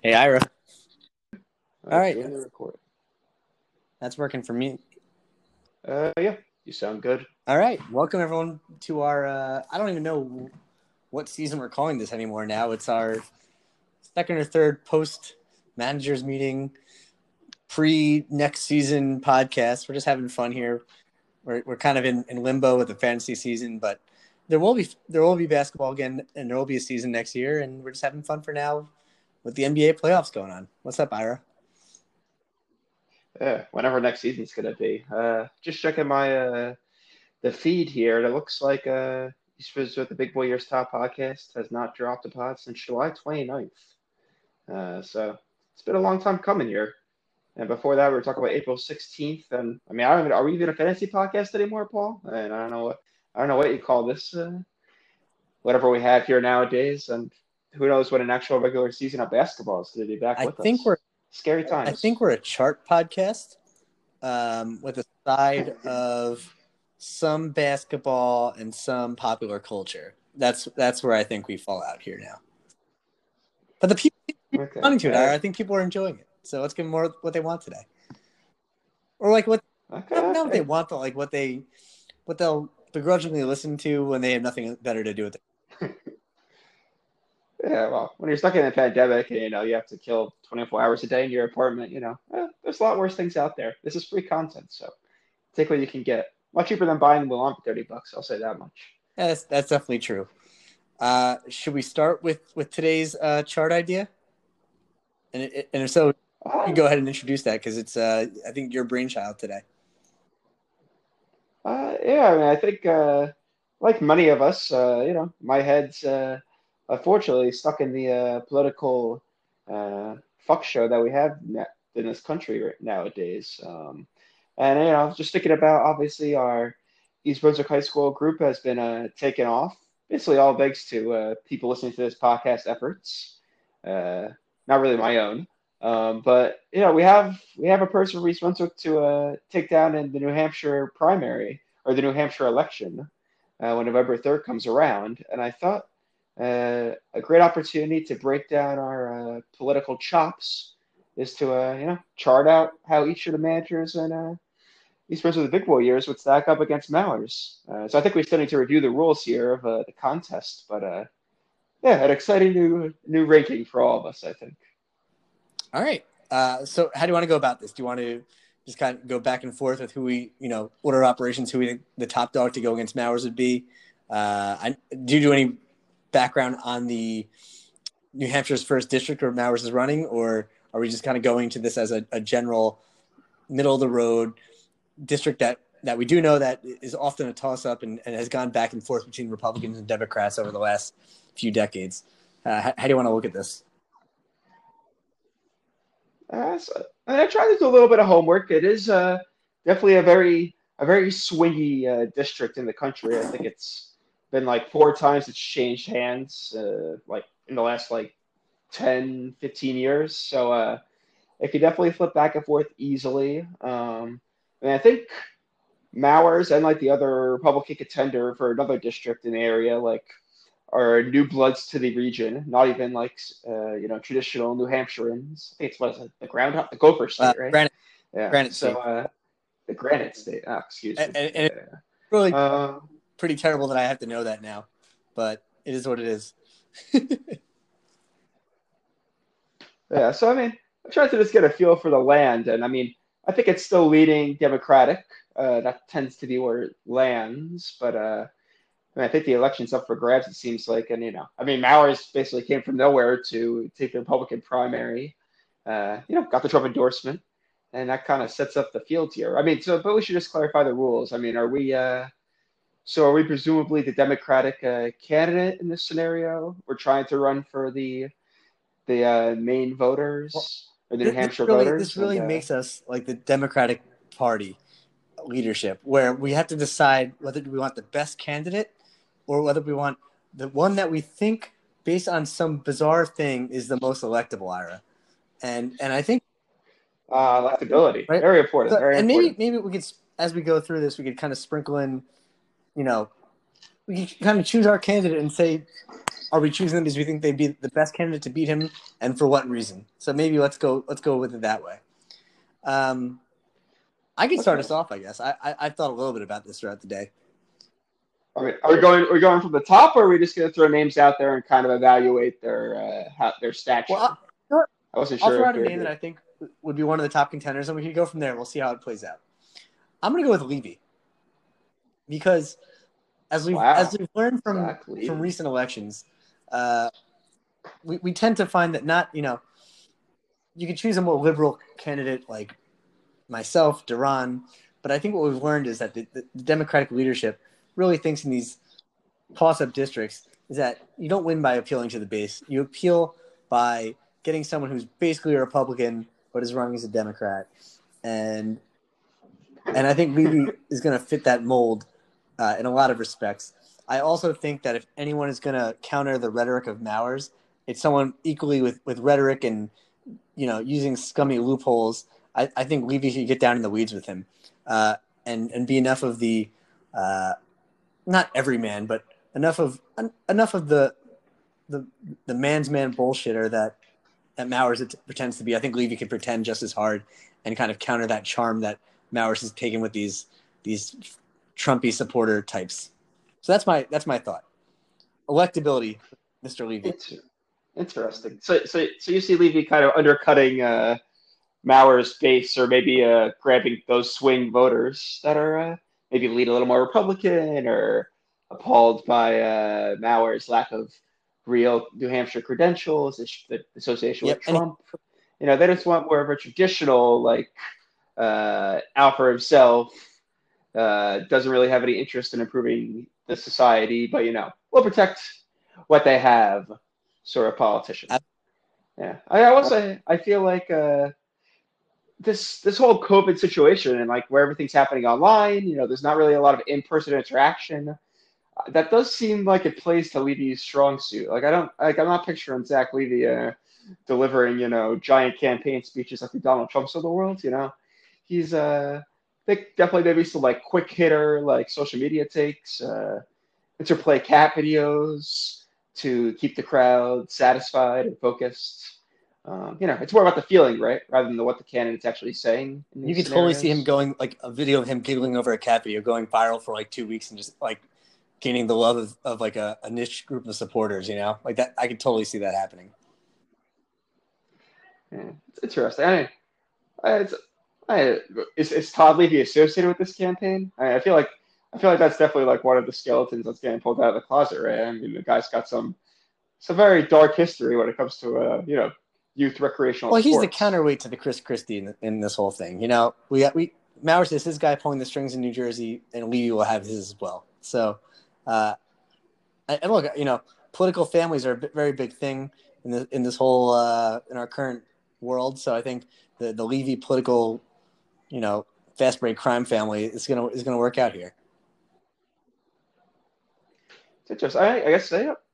Hey, Ira. All right. doing record. That's working for me. Uh, yeah, you sound good. All right. Welcome, everyone, to our. Uh, I don't even know what season we're calling this anymore now. It's our second or third post managers meeting, pre next season podcast. We're just having fun here. We're, we're kind of in, in limbo with the fantasy season, but there will be there will be basketball again, and there will be a season next year, and we're just having fun for now with the NBA playoffs going on. What's up, Ira? Yeah, whenever next season's gonna be. Uh, just checking my uh the feed here. and It looks like uh East with the Big Boy Years Top podcast has not dropped a pod since July 29th. Uh, so it's been a long time coming here. And before that, we were talking about April 16th. And I mean, I don't even, are we even a fantasy podcast anymore, Paul? And I don't know what I don't know what you call this. Uh, whatever we have here nowadays, and who knows what an actual regular season of basketball is going to be back I with think us. we're Scary times. I think we're a chart podcast um, with a side of some basketball and some popular culture. That's that's where I think we fall out here now. But the people okay. responding to it, Ira, I think people are enjoying it. So let's give them more what they want today, or like what Okay. I don't know if they want, but like what they what they'll begrudgingly listen to when they have nothing better to do with it. Yeah, well, when you're stuck in a pandemic and you know you have to kill 24 hours a day in your apartment, you know, eh, there's a lot worse things out there. This is free content, so take what you can get. Much cheaper than buying Mulan for 30 bucks. I'll say that much. Yeah, that's, that's definitely true. Uh, should we start with with today's uh, chart idea? And it, and if so, Uh, you go ahead and introduce that because it's uh, I think your brainchild today. uh, yeah, I mean, I think uh, like many of us, uh, you know, my head's uh, unfortunately stuck in the uh, political uh, fuck show that we have in this country right nowadays. Um, and you know, just thinking about obviously our East Brunswick High School group has been uh, taken off. Basically, all thanks to uh, people listening to this podcast efforts. Uh, not really my own, um, but you know, we have we have a person from East Brunswick to uh, take down in the New Hampshire primary or the New Hampshire election uh, when November third comes around. And I thought uh, a great opportunity to break down our uh, political chops is to uh, you know chart out how each of the managers and uh, East of the Big Boy years would stack up against Mowers. Uh, so I think we still need to review the rules here of uh, the contest, but yeah, an exciting new new ranking for all of us. I think. All right. So how do you want to go about this? Do you want to just kind of go back and forth with who we, you know, order operations, who we think the top dog to go against Mowers would be? I, do you do any background on the New Hampshire's first district where Mowers is running, or are we just kind of going to this as a, a general middle of the road district that that we do know that is often a toss up and, and has gone back and forth between Republicans and Democrats over the last few decades? Uh, how, how do you want to look at this? Uh, so, I tried to do a little bit of homework. It is uh, definitely a very a very swingy uh, district in the country. I think it's been like four times it's changed hands, uh, like in the last like 10, 15 years. So uh, it could definitely flip back and forth easily. Um, and I think Mowers and like the other Republican contender for another district in the area, like are new bloods to the region, not even like uh, you know traditional New Hampshireans. I think it's what is it, the ground the Gopher State, Uh, right? Granite, yeah. Granite so, State. Uh, the Granite State. Oh, excuse me. And- and- and it- yeah. really Uh, pretty terrible that I have to know that now, but it is what it is. yeah. So I mean, I tried to just get a feel for the land, and I mean, I think it's still leading Democratic. Uh, that tends to be where it lands, but uh, I, mean, I think the election's up for grabs. It seems like, and you know, I mean, Mowers basically came from nowhere to take the Republican primary. Uh, you know, got the Trump endorsement, and that kind of sets up the field here. I mean, so but we should just clarify the rules. I mean, are we? Uh, so are we presumably the Democratic uh, candidate in this scenario? We're trying to run for the the uh, main voters Well, or the New Hampshire really, voters. This really and, uh, makes us like the Democratic Party leadership, where we have to decide whether we want the best candidate or whether we want the one that we think, based on some bizarre thing, is the most electable. Ira, and and I think uh, electability, Right. very important. So- very and maybe maybe we could as we go through this we could kind of sprinkle in you know we can kind of choose our candidate and say are we choosing them because we think they'd be the best candidate to beat him, and for what reason? So maybe let's go let's go with it that way. Um, I can start Okay. us off, I guess. I, I I've thought a little bit about this throughout the day. Are we, are we going? Are we going from the top, or are we just going to throw names out there and kind of evaluate their uh, how, their stature? Well, I- I wasn't sure. I'll throw out a name that I think would be one of the top contenders, and we can go from there. We'll see how it plays out. I'm going to go with Levy because, as we Wow. as we've learned from Levy. from recent elections, uh, we we tend to find that not you know, you could choose a more liberal candidate like myself, Duran, but I think what we've learned is that the, the Democratic leadership really thinks in these toss-up districts is that you don't win by appealing to the base. You appeal by getting someone who's basically a Republican but is running as a Democrat, and and I think Levy is going to fit that mold uh, in a lot of respects. I also think that if anyone is going to counter the rhetoric of Mowers, it's someone equally with with rhetoric and you know using scummy loopholes. I, I think Levy should get down in the weeds with him, uh, and and be enough of the uh, not every man, but enough of en- enough of the the the man's man bullshitter that that Mowers it pretends to be. I think Levy can pretend just as hard and kind of counter that charm that Mowers has taken with these these Trumpy supporter types. So that's my that's my thought. Electability, Mr. Levy. Inter- Interesting. So, so, so you see Levy kind of undercutting uh, Mowers' base, or maybe uh, grabbing those swing voters that are uh, maybe lead a little more Republican, or appalled by uh, Mowers' lack of real New Hampshire credentials, the association Yep, with and- Trump. You know, they just want more of a traditional, like uh, out for himself. Uh, doesn't really have any interest in improving the society, but you know, will protect what they have sort of politician. Yeah, I, I will I feel like uh, this this whole COVID situation and like where everything's happening online. You know, there's not really a lot of in person interaction. Uh, That does seem like it plays to Levy's strong suit. Like I don't like I'm not picturing Zach Levy uh, delivering you know giant campaign speeches like the Donald Trumps of the world. You know, he's uh think definitely maybe some like quick hitter like social media takes, uh, interplay cat videos to keep the crowd satisfied and focused. Um, you know, it's more about the feeling, right, rather than the, what the candidate's actually saying. You could totally see him going like a video of him giggling over a cat video going viral for like two weeks and just like gaining the love of, of like a, a niche group of supporters, you know? Like that I could totally see that happening. Yeah, it's interesting. I, mean, it's, I, is, is Todd Levy associated with this campaign? I, I feel like I feel like that's definitely like one of the skeletons that's getting pulled out of the closet, right? I mean, the guy's got some some very dark history when it comes to uh, you know youth recreational. Well, he's the counterweight to the Chris Christie in, in this whole thing. You know, we we Mowers is his guy pulling the strings in New Jersey, and Levy will have his as well. So, uh, and and look, you know, political families are a very big thing in the in this whole uh, in our current world. So I think the the Levy political, you know, fast break crime family is gonna is gonna work out here. It's interesting. I, I guess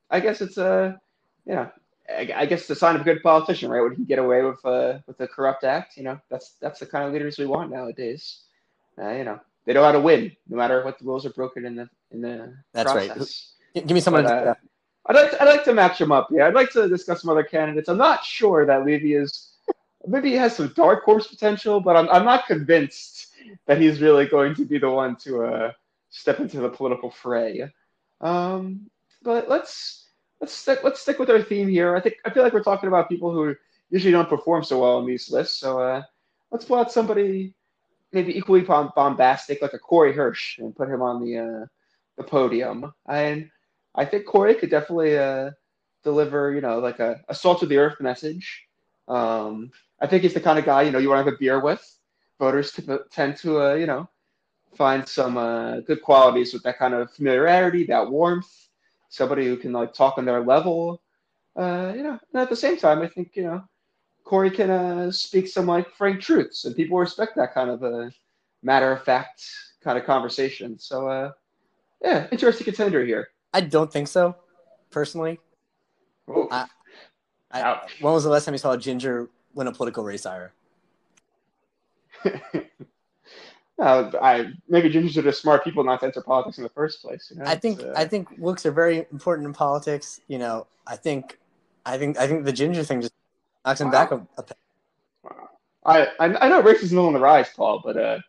I guess it's a you know I, I guess the sign of a good politician, right? When he get away with uh, with a corrupt act, you know, that's that's the kind of leaders we want nowadays. Uh, you know, they know how to win, no matter what the rules are broken in the in the That's right. process. G- Give me someone. But, uh, I'd like to, I'd like to match him up. Yeah, I'd like to discuss some other candidates. I'm not sure that Levy is maybe he has some dark horse potential, but I'm I'm not convinced that he's really going to be the one to uh, step into the political fray. Um, but let's let's stick let's stick with our theme here. I think I feel like we're talking about people who usually don't perform so well on these lists. So uh, let's pull out somebody maybe equally bom- bombastic, like a Corey Hirsch, and put him on the uh, the podium. And I think Corey could definitely uh, deliver, you know, like a, a salt of the earth message. Um, I think he's the kind of guy, you know, you want to have a beer with. Voters t- tend to, uh, you know, find some uh, good qualities with that kind of familiarity, that warmth, somebody who can like talk on their level. Uh, you know, and at the same time, I think you know Corey can uh, speak some like frank truths, and people respect that kind of a matter of fact kind of conversation. So, uh, yeah, interesting contender here. I don't think so, personally. I- I- When was the last time you saw a ginger win a political race, Ira? No, I maybe gingers are just smart people not to enter politics in the first place. You know? I think uh, I think looks are very important in politics. You know, I think I think I think the ginger thing just knocks him Wow. back a, a peg. I, I I know racism is on the rise, Paul, but uh,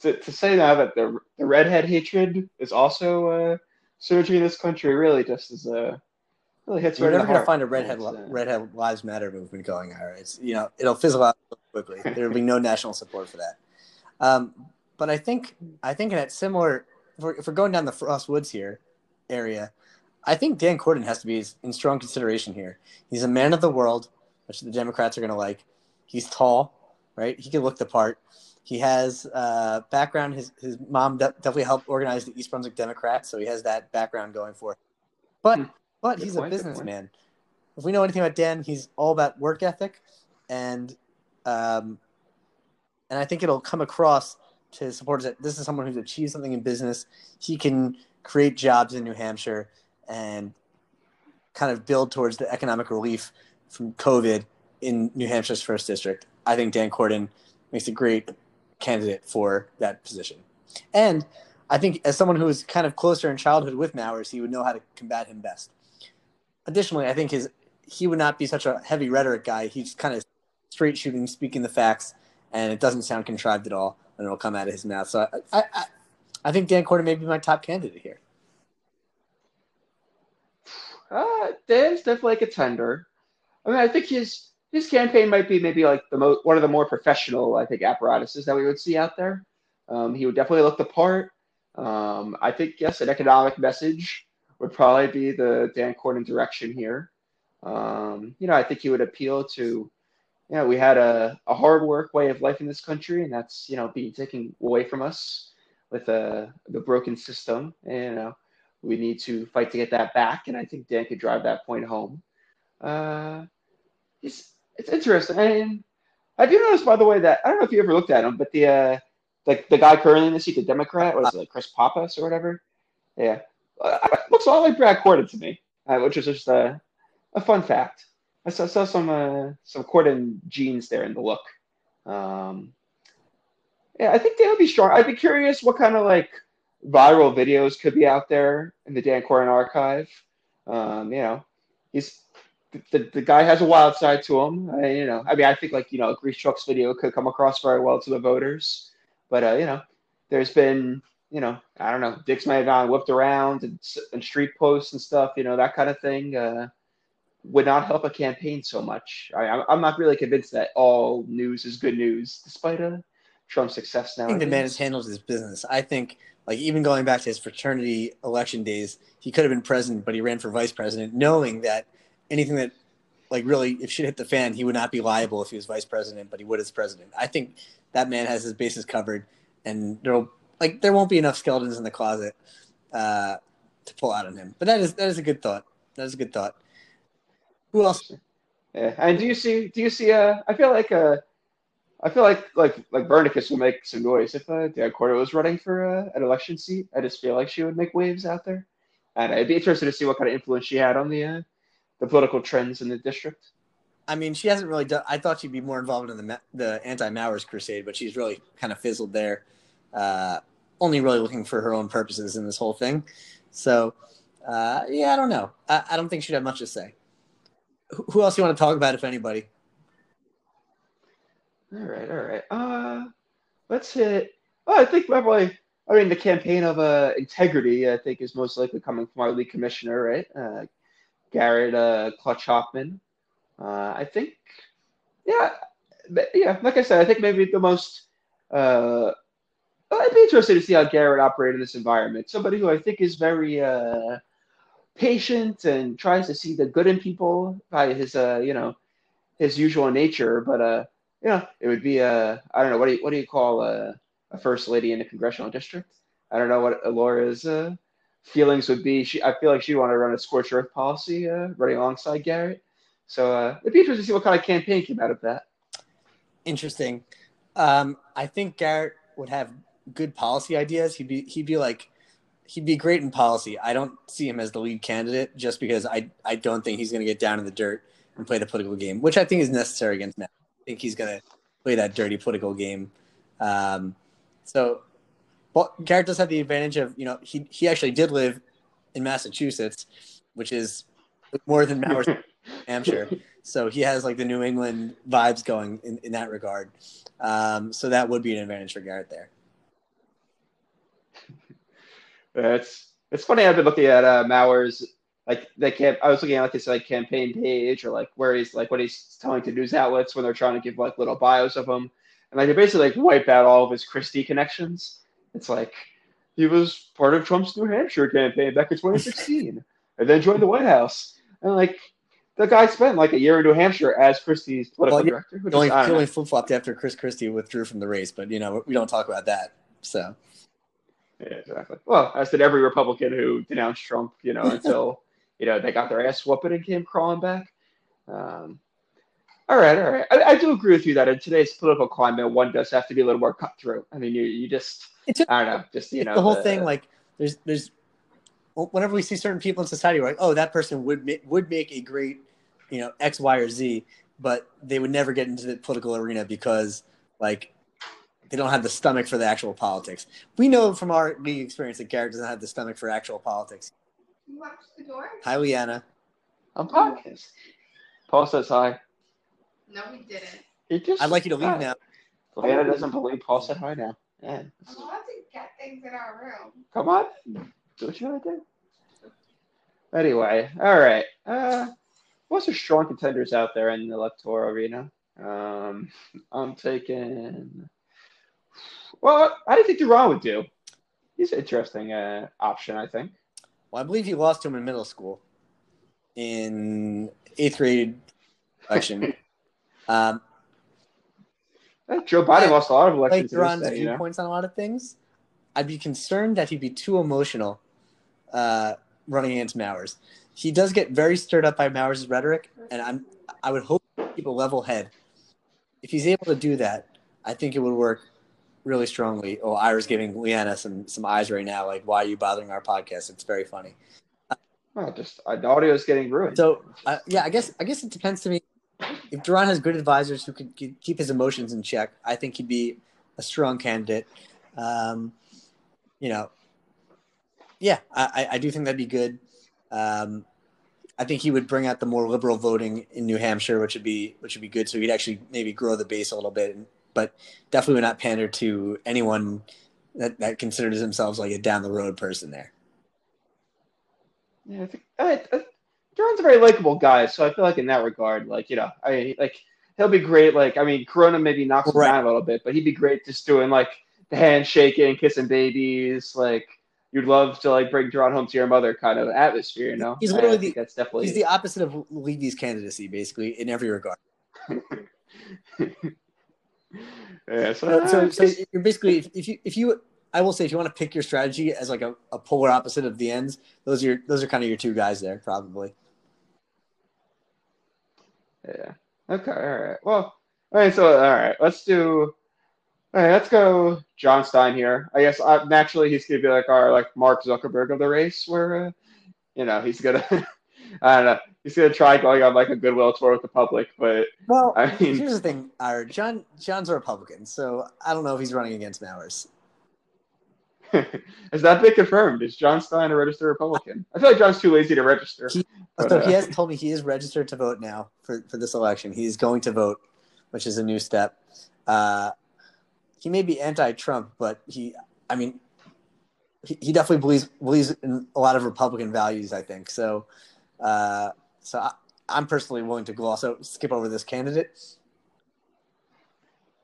to, to say now that the the redhead hatred is also uh, surging in this country really just is uh, hits You're right never gonna find a redhead redhead lives matter movement going. Ira. It's you know it'll fizzle out quickly. There will be no national support for that. Um, but I think I think in that similar, if we're, if we're going down the Frost Woods here area, I think Dan Corden has to be in strong consideration here. He's a man of the world, which the Democrats are going to like. He's tall, right? He can look the part. He has uh, background. His his mom de- definitely helped organize the East Brunswick Democrats, so he has that background going for. Him. But Hmm. But Good he's point, a businessman. If we know anything about Dan, he's all about work ethic, and um, and I think it'll come across to supporters that this is someone who's achieved something in business. He can create jobs in New Hampshire and kind of build towards the economic relief from COVID in New Hampshire's first district. I think Dan Corden makes a great candidate for that position. And I think as someone who is kind of closer in childhood with Mowers, he would know how to combat him best. Additionally, I think his he would not be such a heavy rhetoric guy. He's kind of straight shooting, speaking the facts, and it doesn't sound contrived at all, and it'll come out of his mouth. So I, I, I, think Dan Corden may be my top candidate here. Uh, Dan's definitely a contender. I mean, I think his his campaign might be maybe like the most one of the more professional, I think, apparatuses that we would see out there. Um, he would definitely look the part. Um, I think yes, an economic message would probably be the Dan Corden direction here. Um, you know, I think he would appeal to, you know, we had a, a hard work way of life in this country, and that's you know being taken away from us with uh, the broken system. And, you know, we need to fight to get that back, and I think Dan could drive that point home. Uh, it's it's interesting, and I do notice, by the way, that I don't know if you ever looked at him, but the uh, like the guy currently in the seat, the Democrat, was it, like Chris Pappas or whatever? Yeah, uh, looks a lot like Brad Corden to me, uh, which is just a, a fun fact. I saw, saw some uh, some Corden genes there in the look. Um, yeah, I think Dan would be strong. I'd be curious what kind of like viral videos could be out there in the Dan Corden archive. Um, you know, he's the, the guy has a wild side to him. I, you know, I mean, I think like you know, a Grease Trucks video could come across very well to the voters. But uh, you know, there's been you know, I don't know, dicks might have gone whipped around and, and street posts and stuff. You know, that kind of thing uh, would not help a campaign so much. I, I'm- I'm not really convinced that all news is good news, despite uh, Trump's success now. I think the man has handled his business. I think, like even going back to his fraternity election days, he could have been president, but he ran for vice president, knowing that anything that, like, really, if shit hit the fan, he would not be liable if he was vice president, but he would as president. I think that man has his bases covered, and there'll like there won't be enough skeletons in the closet uh, to pull out on him. But that is that is a good thought. That is a good thought. Who else? Yeah, and do you see? Do you see? Uh, I feel like uh, I feel like like like Vernicus will make some noise if uh, Dan Corden was running for uh, an election seat. I just feel like she would make waves out there, and I'd be interested to see what kind of influence she had on the uh, the political trends in the district. I mean, she hasn't really done. I thought she'd be more involved in the the anti-Mowers crusade, but she's really kind of fizzled there. Uh, only really looking for her own purposes in this whole thing. So, uh, yeah, I don't know. I, I don't think she'd have much to say. Who, else you want to talk about, if anybody? All right, all right. Uh, let's hit. Oh, I think probably. I mean, the campaign of uh, integrity, I think, is most likely coming from our league commissioner, right? Uh, Garrett uh, Clutch Hoffman. Uh, I think, yeah, yeah. Like I said, I think maybe the most. Uh, I'd be interested to see how Garrett operated in this environment. Somebody who I think is very uh, patient and tries to see the good in people by his, uh, you know, his usual nature. But uh, it would be a I don't know what do you what do you call a, a first lady in a congressional district? I don't know what Laura's uh, feelings would be. She I feel like she'd want to run a scorched earth policy, uh, running alongside Garrett. So uh, it'd be interesting to see what kind of campaign came out of that. Interesting. Um, I think Garrett would have good policy ideas. He'd be he'd be like he'd be great in policy. I don't see him as the lead candidate just because I I don't think he's going to get down in the dirt and play the political game, which I think is necessary against Matt. I think he's going to play that dirty political game. Um, so Well, Garrett does have the advantage of you know he he actually did live in Massachusetts, which is more than Mowers, Hampshire. So he has like the New England vibes going in, in that regard. Um, so that would be an advantage for Garrett there. It's it's funny. I've been looking at uh, Mowers like they can't. I was looking at like his like campaign page or like where he's like what he's telling to news outlets when they're trying to give like little bios of him, and like they basically like wipe out all of his Christie connections. It's like he was part of Trump's New Hampshire campaign back in 2016, and then joined the White House. And like the guy spent like a year in New Hampshire as Christie's political Well, yeah, director. Which only, is, I don't he know. only flip flopped after Chris Christie withdrew from the race, but you know we don't talk about that. So Yeah, exactly. Well, as did every Republican who denounced Trump, you know, until you know they got their ass whooping and came crawling back. Um, all right, all right. I, I do agree with you that in today's political climate, one does have to be a little more cutthroat. I mean, you you just it's I don't know, just you know the whole thing. Like there's there's whenever we see certain people in society, we're like, oh, that person would make, would make a great you know X, Y, or Z, but they would never get into the political arena because like they don't have the stomach for the actual politics. We know from our league experience that Garrett doesn't have the stomach for actual politics. You locked the door? Hi, Leanna. on podcast. Paul says hi. No, we didn't. He just I'd like you to leave now. Leanna doesn't believe Paul said hi now. Yeah. I'm allowed to get things in our room. Come on, do what you gotta do. Anyway, all right. Uh, what's the strong contenders out there in the electoral arena? Um, I'm taking. Well, I didn't think Duran would do. He's an interesting uh, option, I think. Well, I believe you lost to him in middle school in eighth grade election. um, Joe Biden I- lost a lot of elections. this Duran's day, you know? viewpoints on a lot of things. I'd be concerned that he'd be too emotional uh, running against Mowers. He does get very stirred up by Mowers' rhetoric, and I'm I would hope keep a level head. If he's able to do that, I think it would work really strongly. Oh, Ira's giving Leanna some some eyes right now. Like, why are you bothering our podcast? It's very funny. Well, just uh, the audio is getting ruined. So uh, yeah, I guess I guess it depends to me. If Duran has good advisors who can keep his emotions in check, I think he'd be a strong candidate. Um, you know, yeah, I, I- do think that'd be good. Um, I think he would bring out the more liberal voting in New Hampshire, which would be which would be good. So he'd actually maybe grow the base a little bit, but definitely would not pander to anyone that, that considers themselves like a down the road person there. Yeah, I think I, I, Duran's a very likable guy, so I feel like in that regard, like you know, I like he'll be great. Like I mean, Corona maybe knocks him Right. down a little bit, but he'd be great just doing like the handshaking, kissing babies. Like you'd love to like bring Duran home to your mother kind of atmosphere, you know. He's literally the- that's definitely He's the opposite of Levy's candidacy, basically in every regard. yeah. So, So, so, you're basically if, if you if you I will say if you want to pick your strategy as like a, a polar opposite of the ends, those are your, those are kind of your two guys there, probably. Yeah. Okay. All right. Well. All right. So all right. Let's do. All right. Let's go. John Stein here. I guess uh, naturally he's gonna be like our like Mark Zuckerberg of the race, where uh, you know he's gonna. I don't know. He's gonna try going on like a goodwill tour with the public, but Well, I mean- here's the thing, Ira. John John's a Republican, so I don't know if he's running against Mowers. has that been confirmed? Is John Stein a registered Republican? I feel like John's too lazy to register. He- But, so uh, he has told me he is registered to vote now for, for this election. He's going to vote, which is a new step. Uh, he may be anti-Trump, but he, I mean, he, he definitely believes believes in a lot of Republican values. I think so. Uh, so I, I'm personally willing to go also skip over this candidate.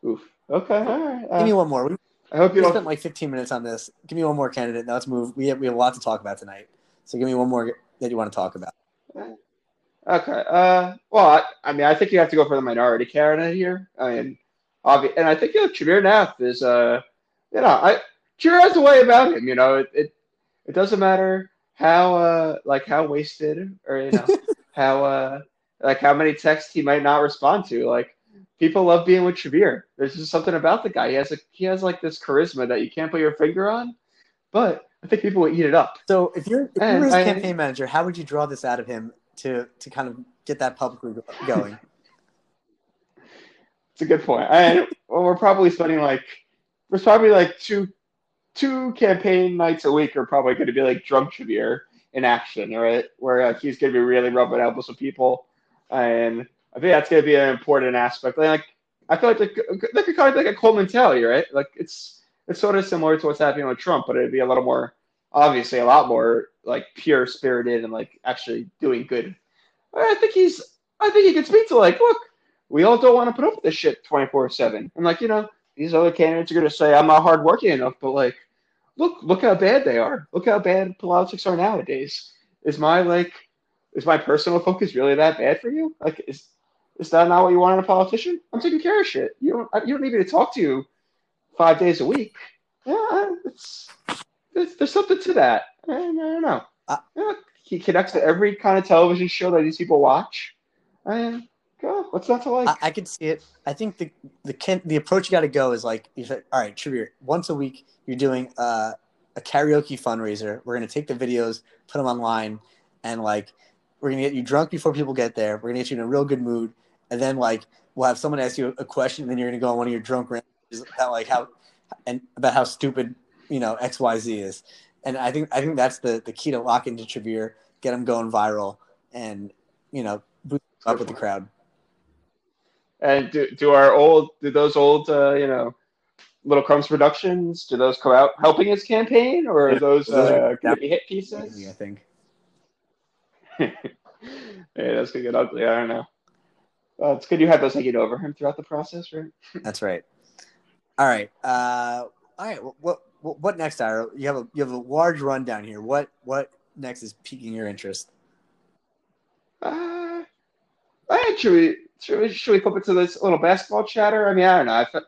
Oof. Okay. All right. Give me Uh, one more. We, I hope you spent like 15 minutes on this. Give me one more candidate. Now let's move. We have, we have a lot to talk about tonight. So give me one more that you want to talk about. Okay. Uh, well, I, I mean, I think you have to go for the minority candidate here. I mean, obvi- and I think you know, Jameer Nath is, uh, you know, I Jameer has a way about him. You know, it it, it doesn't matter how uh like how wasted or you know how uh like how many texts he might not respond to. Like people love being with Shabir. There's just something about the guy. He has a he has like this charisma that you can't put your finger on, but I think people will eat it up. So if you're, if you were his campaign manager, how would you draw this out of him to to kind of get that publicly going? It's a good point. And well, we're probably spending like there's probably like two two campaign nights a week are probably going to be like drunk Trevere in action, right? Where he's going to be really rubbing elbows with people, and I think that's going to be an important aspect. Like, I feel like they could kind of like a Coleman mentality, right? Like it's it's sort of similar to what's happening with Trump, but it'd be a little more, obviously, a lot more like pure spirited and like actually doing good. I think he's, I think he can speak to like, look, we all don't want to put up with this shit twenty four seven, and like you know, these other candidates are going to say I'm not hardworking enough, but like, look, look how bad they are. Look how bad politics are nowadays. Is my like, is my personal focus really that bad for you? Like, is is that not what you want in a politician? I'm taking care of shit. You don't you don't need me to talk to you five days a week. Yeah, it's, it's there's something to that. I, I don't know. Uh, yeah, he connects to every kind of television show that these people watch. And God, what's not to like? I, I could see it. I think the the can, the approach you got to go is like you said. All right, Trevere. Once a week, you're doing uh, a karaoke fundraiser. We're gonna take the videos, put them online, and like we're gonna get you drunk before people get there. We're gonna get you in a real good mood, and then like we'll have someone ask you a question, and then you're gonna go on one of your drunk rants about like how and about how stupid you know X Y Z is. And I think I think that's the the key to lock into Trevere, get them going viral, and you know boost up with the crowd. And do, do our old do those old uh, you know little crumbs productions do those come out helping his campaign or are those, Those uh, gonna hit pieces? I think. yeah, that's gonna get ugly. I don't know. Well, it's good you had those hanging over him throughout the process, right? That's right. All right. Uh, all right. What, what what next, Ira? You have a you have a large rundown here. What what next is piquing your interest? Uh, I should we should we should we flip it to this little basketball chatter? I mean, I don't know. I felt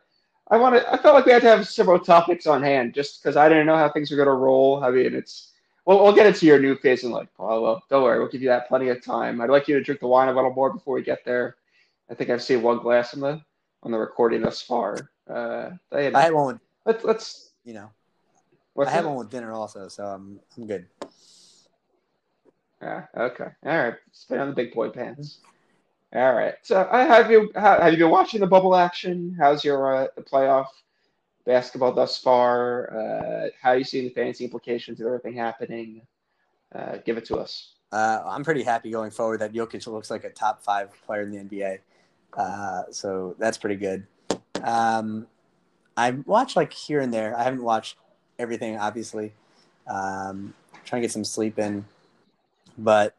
I wanted I felt like we had to have several topics on hand just because I didn't know how things were gonna roll. I mean, it's well, we'll get into your new phase and like, oh well, don't worry, we'll give you that plenty of time. I'd like you to drink the wine a little more before we get there. I think I've seen one glass on the on the recording thus far. Uh, I had, I had one with let's let's you know I had that? one with dinner also, so I'm I'm good. Yeah. Okay. All right. Spin on the big boy pants. All right. So, I have you ha- have you been watching the bubble action? How's your uh, playoff basketball thus far? Uh, how are you seeing the fantasy implications of everything happening? Uh, give it to us. Uh, I'm pretty happy going forward that Jokic looks like a top five player in the NBA. Uh, so that's pretty good. Um, I watch like here and there. I haven't watched everything, obviously. Um, trying to get some sleep in, but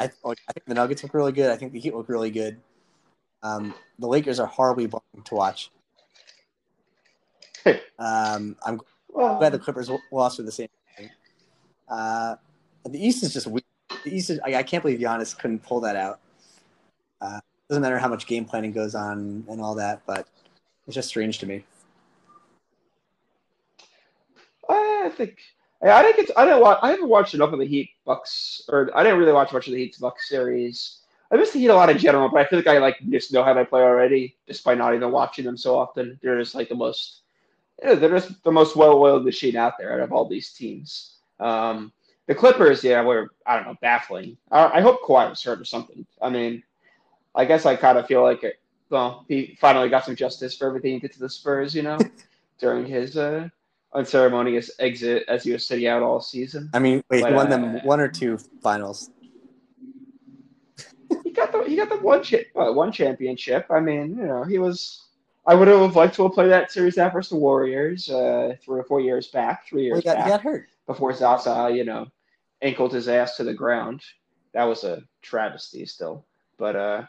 I, like, I think the Nuggets look really good. I think the Heat look really good. Um, the Lakers are horribly boring to watch. Um, I'm Well, glad the Clippers lost for the same thing. Uh, the East is just weird. The East is, I, I can't believe Giannis couldn't pull that out. Uh, doesn't matter how much game planning goes on and all that, but it's just strange to me. I think I I think it's I didn't watch I haven't watched enough of the Heat Bucks or I didn't really watch much of the Heat Bucks series. I miss the Heat a lot in general, but I feel like I like just know how they play already, just by not even watching them so often. They're just like the most, yeah, they're just the most well-oiled machine out there out of all these teams. Um, the Clippers, yeah, were I don't know, baffling. I, I hope Kawhi was hurt or something. I mean, I guess I kind of feel like it. Well, he finally got some justice for everything he did to the Spurs, you know, during his uh, unceremonious exit as he was sitting out all season. I mean, wait, he won uh, them one or two finals. he got the he got the one cha- uh, one championship. I mean, you know, he was. I would have liked to have played that series out versus the Warriors uh, three or four years back, three Well, years he, got, back, he got hurt. before Zaza, you know, ankled his ass to the ground. That was a travesty, still. But uh,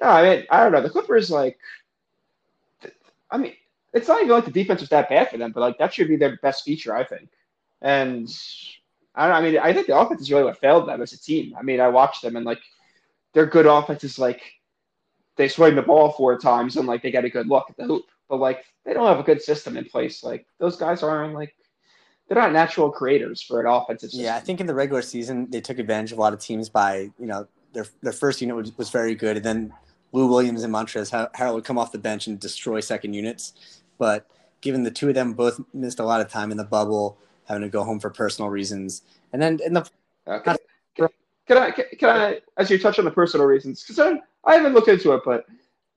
no, I mean, I don't know. The Clippers, like, I mean, it's not even like the defense was that bad for them, but like that should be their best feature, I think. And I don't. I mean, I think the offense is really what failed them as a team. I mean, I watched them and like their good offense is like they swing the ball four times and like they get a good look at the hoop, but like they don't have a good system in place. Like those guys aren't like they're not natural creators for an offensive system. Yeah, I think in the regular season they took advantage of a lot of teams by you know their their first unit was, was very good, and then Lou Williams and Montrezl Harrell would come off the bench and destroy second units. But given the two of them both missed a lot of time in the bubble, having to go home for personal reasons, and then in the Okay. Can, can I can I as you touch on the personal reasons because I, I haven't looked into it, but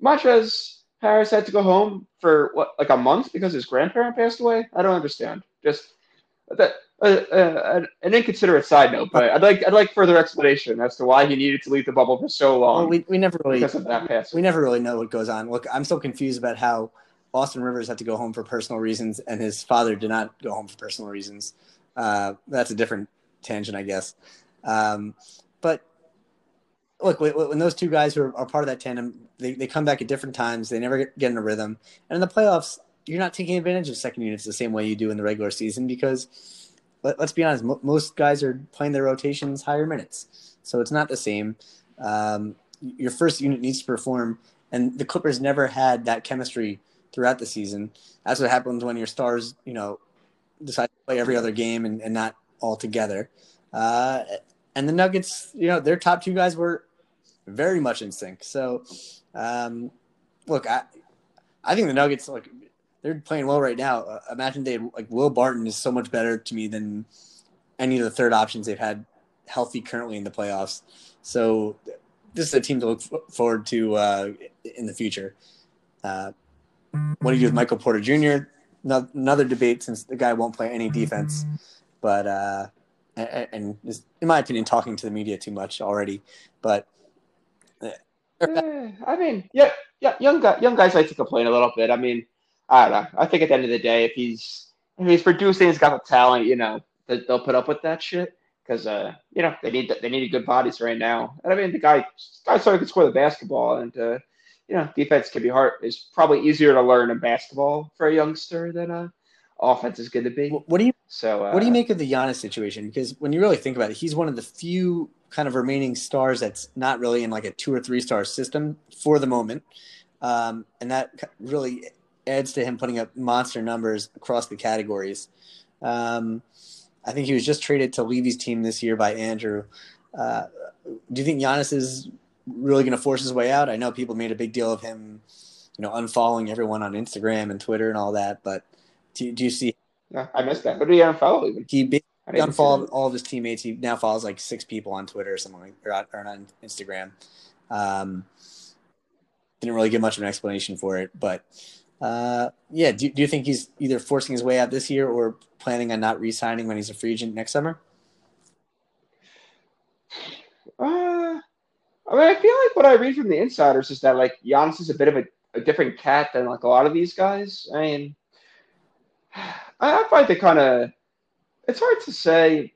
Montrezl Harris had to go home for what like a month because his grandparent passed away. I don't understand. Just that uh, uh, an inconsiderate side note, but I'd like I'd like further explanation as to why he needed to leave the bubble for so long Well, we, we never really because of that pass. we never really know what goes on. Look, I'm still confused about how Austin Rivers had to go home for personal reasons, and his father did not go home for personal reasons. Uh, that's a different tangent, I guess. Um, but look, when, when those two guys who are, are part of that tandem, they, they come back at different times. They never get, get in a rhythm, and in the playoffs, you're not taking advantage of second units the same way you do in the regular season because let, us be honest, mo- most guys are playing their rotations higher minutes, so it's not the same. Um, your first unit needs to perform, and the Clippers never had that chemistry throughout the season. That's what happens when your stars, you know, decide to play every other game and, and not all together. Uh, and the Nuggets, you know, their top two guys were very much in sync. So, um, look, I, I think the Nuggets, like, they're playing well right now. Uh, imagine they like Will Barton is so much better to me than any of the third options they've had healthy currently in the playoffs. So this is a team to look f- forward to uh, in the future. Uh, what do you do with Michael Porter Jr.? No, another debate since the guy won't play any defense, but uh, and, and is, in my opinion, talking to the media too much already. But Eh, I mean, yeah, yeah, young guy, young guys like to complain a little bit. I mean, I don't know. I think at the end of the day, if he's if he's producing, he's got the talent. You know, that they'll put up with that shit because uh, you know they need they need good bodies right now. And I mean, the guy guy started to score the basketball, and uh, you know, defense can be hard. Is probably easier to learn in basketball for a youngster than uh, offense is going to be. what do you So uh, What do you make of the Giannis situation? Because when you really think about it, he's one of the few kind of remaining stars that's not really in like a two or three star system for the moment, um, and that really adds to him putting up monster numbers across the categories. Um, I think he was just traded to Levy's team this year by Andrew. Uh, do you think Giannis is really going to force his way out? I know people made a big deal of him, you know, unfollowing everyone on Instagram and Twitter and all that, but do, do you see I missed that. But do you unfollow even? he unfollowed all of his teammates. He now follows like six people on Twitter or something like, or, on- or on Instagram. Um, didn't really give much of an explanation for it, but uh, yeah. Do, do you think he's either forcing his way out this year or planning on not re-signing when he's a free agent next summer? Uh, I mean, I feel like what I read from the insiders is that like Giannis is a bit of a, a different cat than like a lot of these guys. I mean, I, I find it kind of it's hard to say.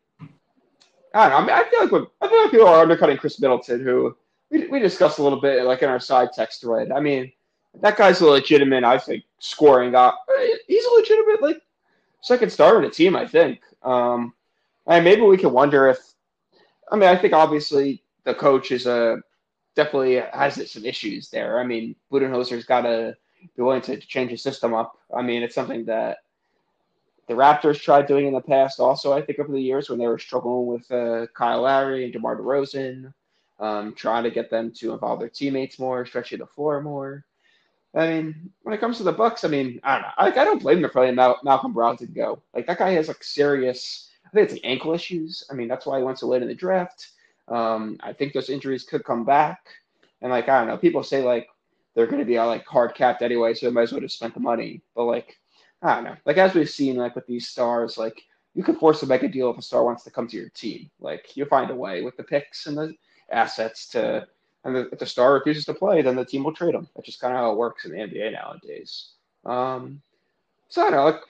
I don't know. I mean, I feel like when, I feel like people are undercutting Khris Middleton, who we, we discussed a little bit like in our side text thread. I mean, that guy's a legitimate, I think, scoring guy. He's a legitimate like second starter in a team. I think. Um, and maybe we can wonder if I mean, I think obviously the coach is a definitely has some issues there. I mean, Budenholzer's got to be willing to change his system up. I mean, it's something that the Raptors tried doing in the past. Also, I think over the years when they were struggling with uh, Kyle Lowry and DeMar DeRozan, um, trying to get them to involve their teammates more, stretching the floor more. I mean, when it comes to the Bucks, I mean, I don't know. Like, I don't blame them for letting Mal- Malcolm Brogdon go. Like that guy has like serious. I think it's like ankle issues. I mean, that's why he went so late in the draft. Um, I think those injuries could come back. And like, I don't know, people say like they're going to be all like hard capped anyway, so they might as well just spend the money. But like, I don't know. Like as we've seen, like with these stars, like you can force to make a deal if a star wants to come to your team. Like you'll find a way with the picks and the assets to. And if the star refuses to play, then the team will trade him. That's just kind of how it works in the NBA nowadays. Um, so I don't know. Like,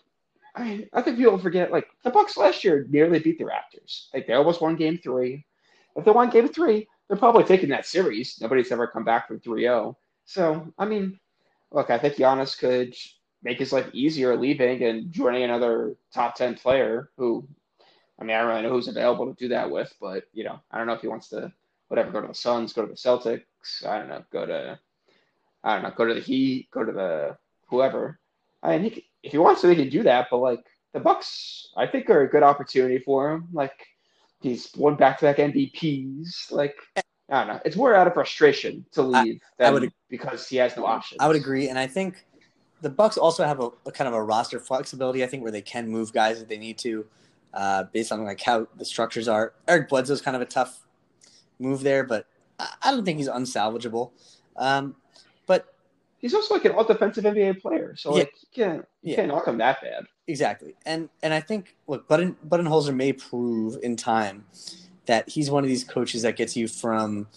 I I think people forget like the Bucks last year nearly beat the Raptors. Like they almost won Game Three. If they won Game Three, they're probably taking that series. Nobody's ever come back from 3-0. So I mean, look, I think Giannis could make his life easier leaving and joining another top 10 player who, I mean, I don't really know who's available to do that with, but you know, I don't know if he wants to whatever go to the Suns, go to the Celtics. I don't know, go to I don't know, go to the Heat, go to the whoever. I mean, he, if he wants to, he can do that. But like the Bucks, I think are a good opportunity for him. Like he's won back-to-back MVPs. Like I don't know, it's more out of frustration to leave I than would because he has no options. I would agree, and I think the Bucks also have a, a kind of a roster flexibility. I think where they can move guys if they need to, uh, based on like how the structures are. Eric Bledsoe's kind of a tough move there, but I, don't think he's unsalvageable. Um, but he's also like an all defensive NBA player. So Yeah. like you can't you Yeah. can't knock him that bad. Exactly, and and I think look, Button Budenholzer may prove in time that he's one of these coaches that gets you from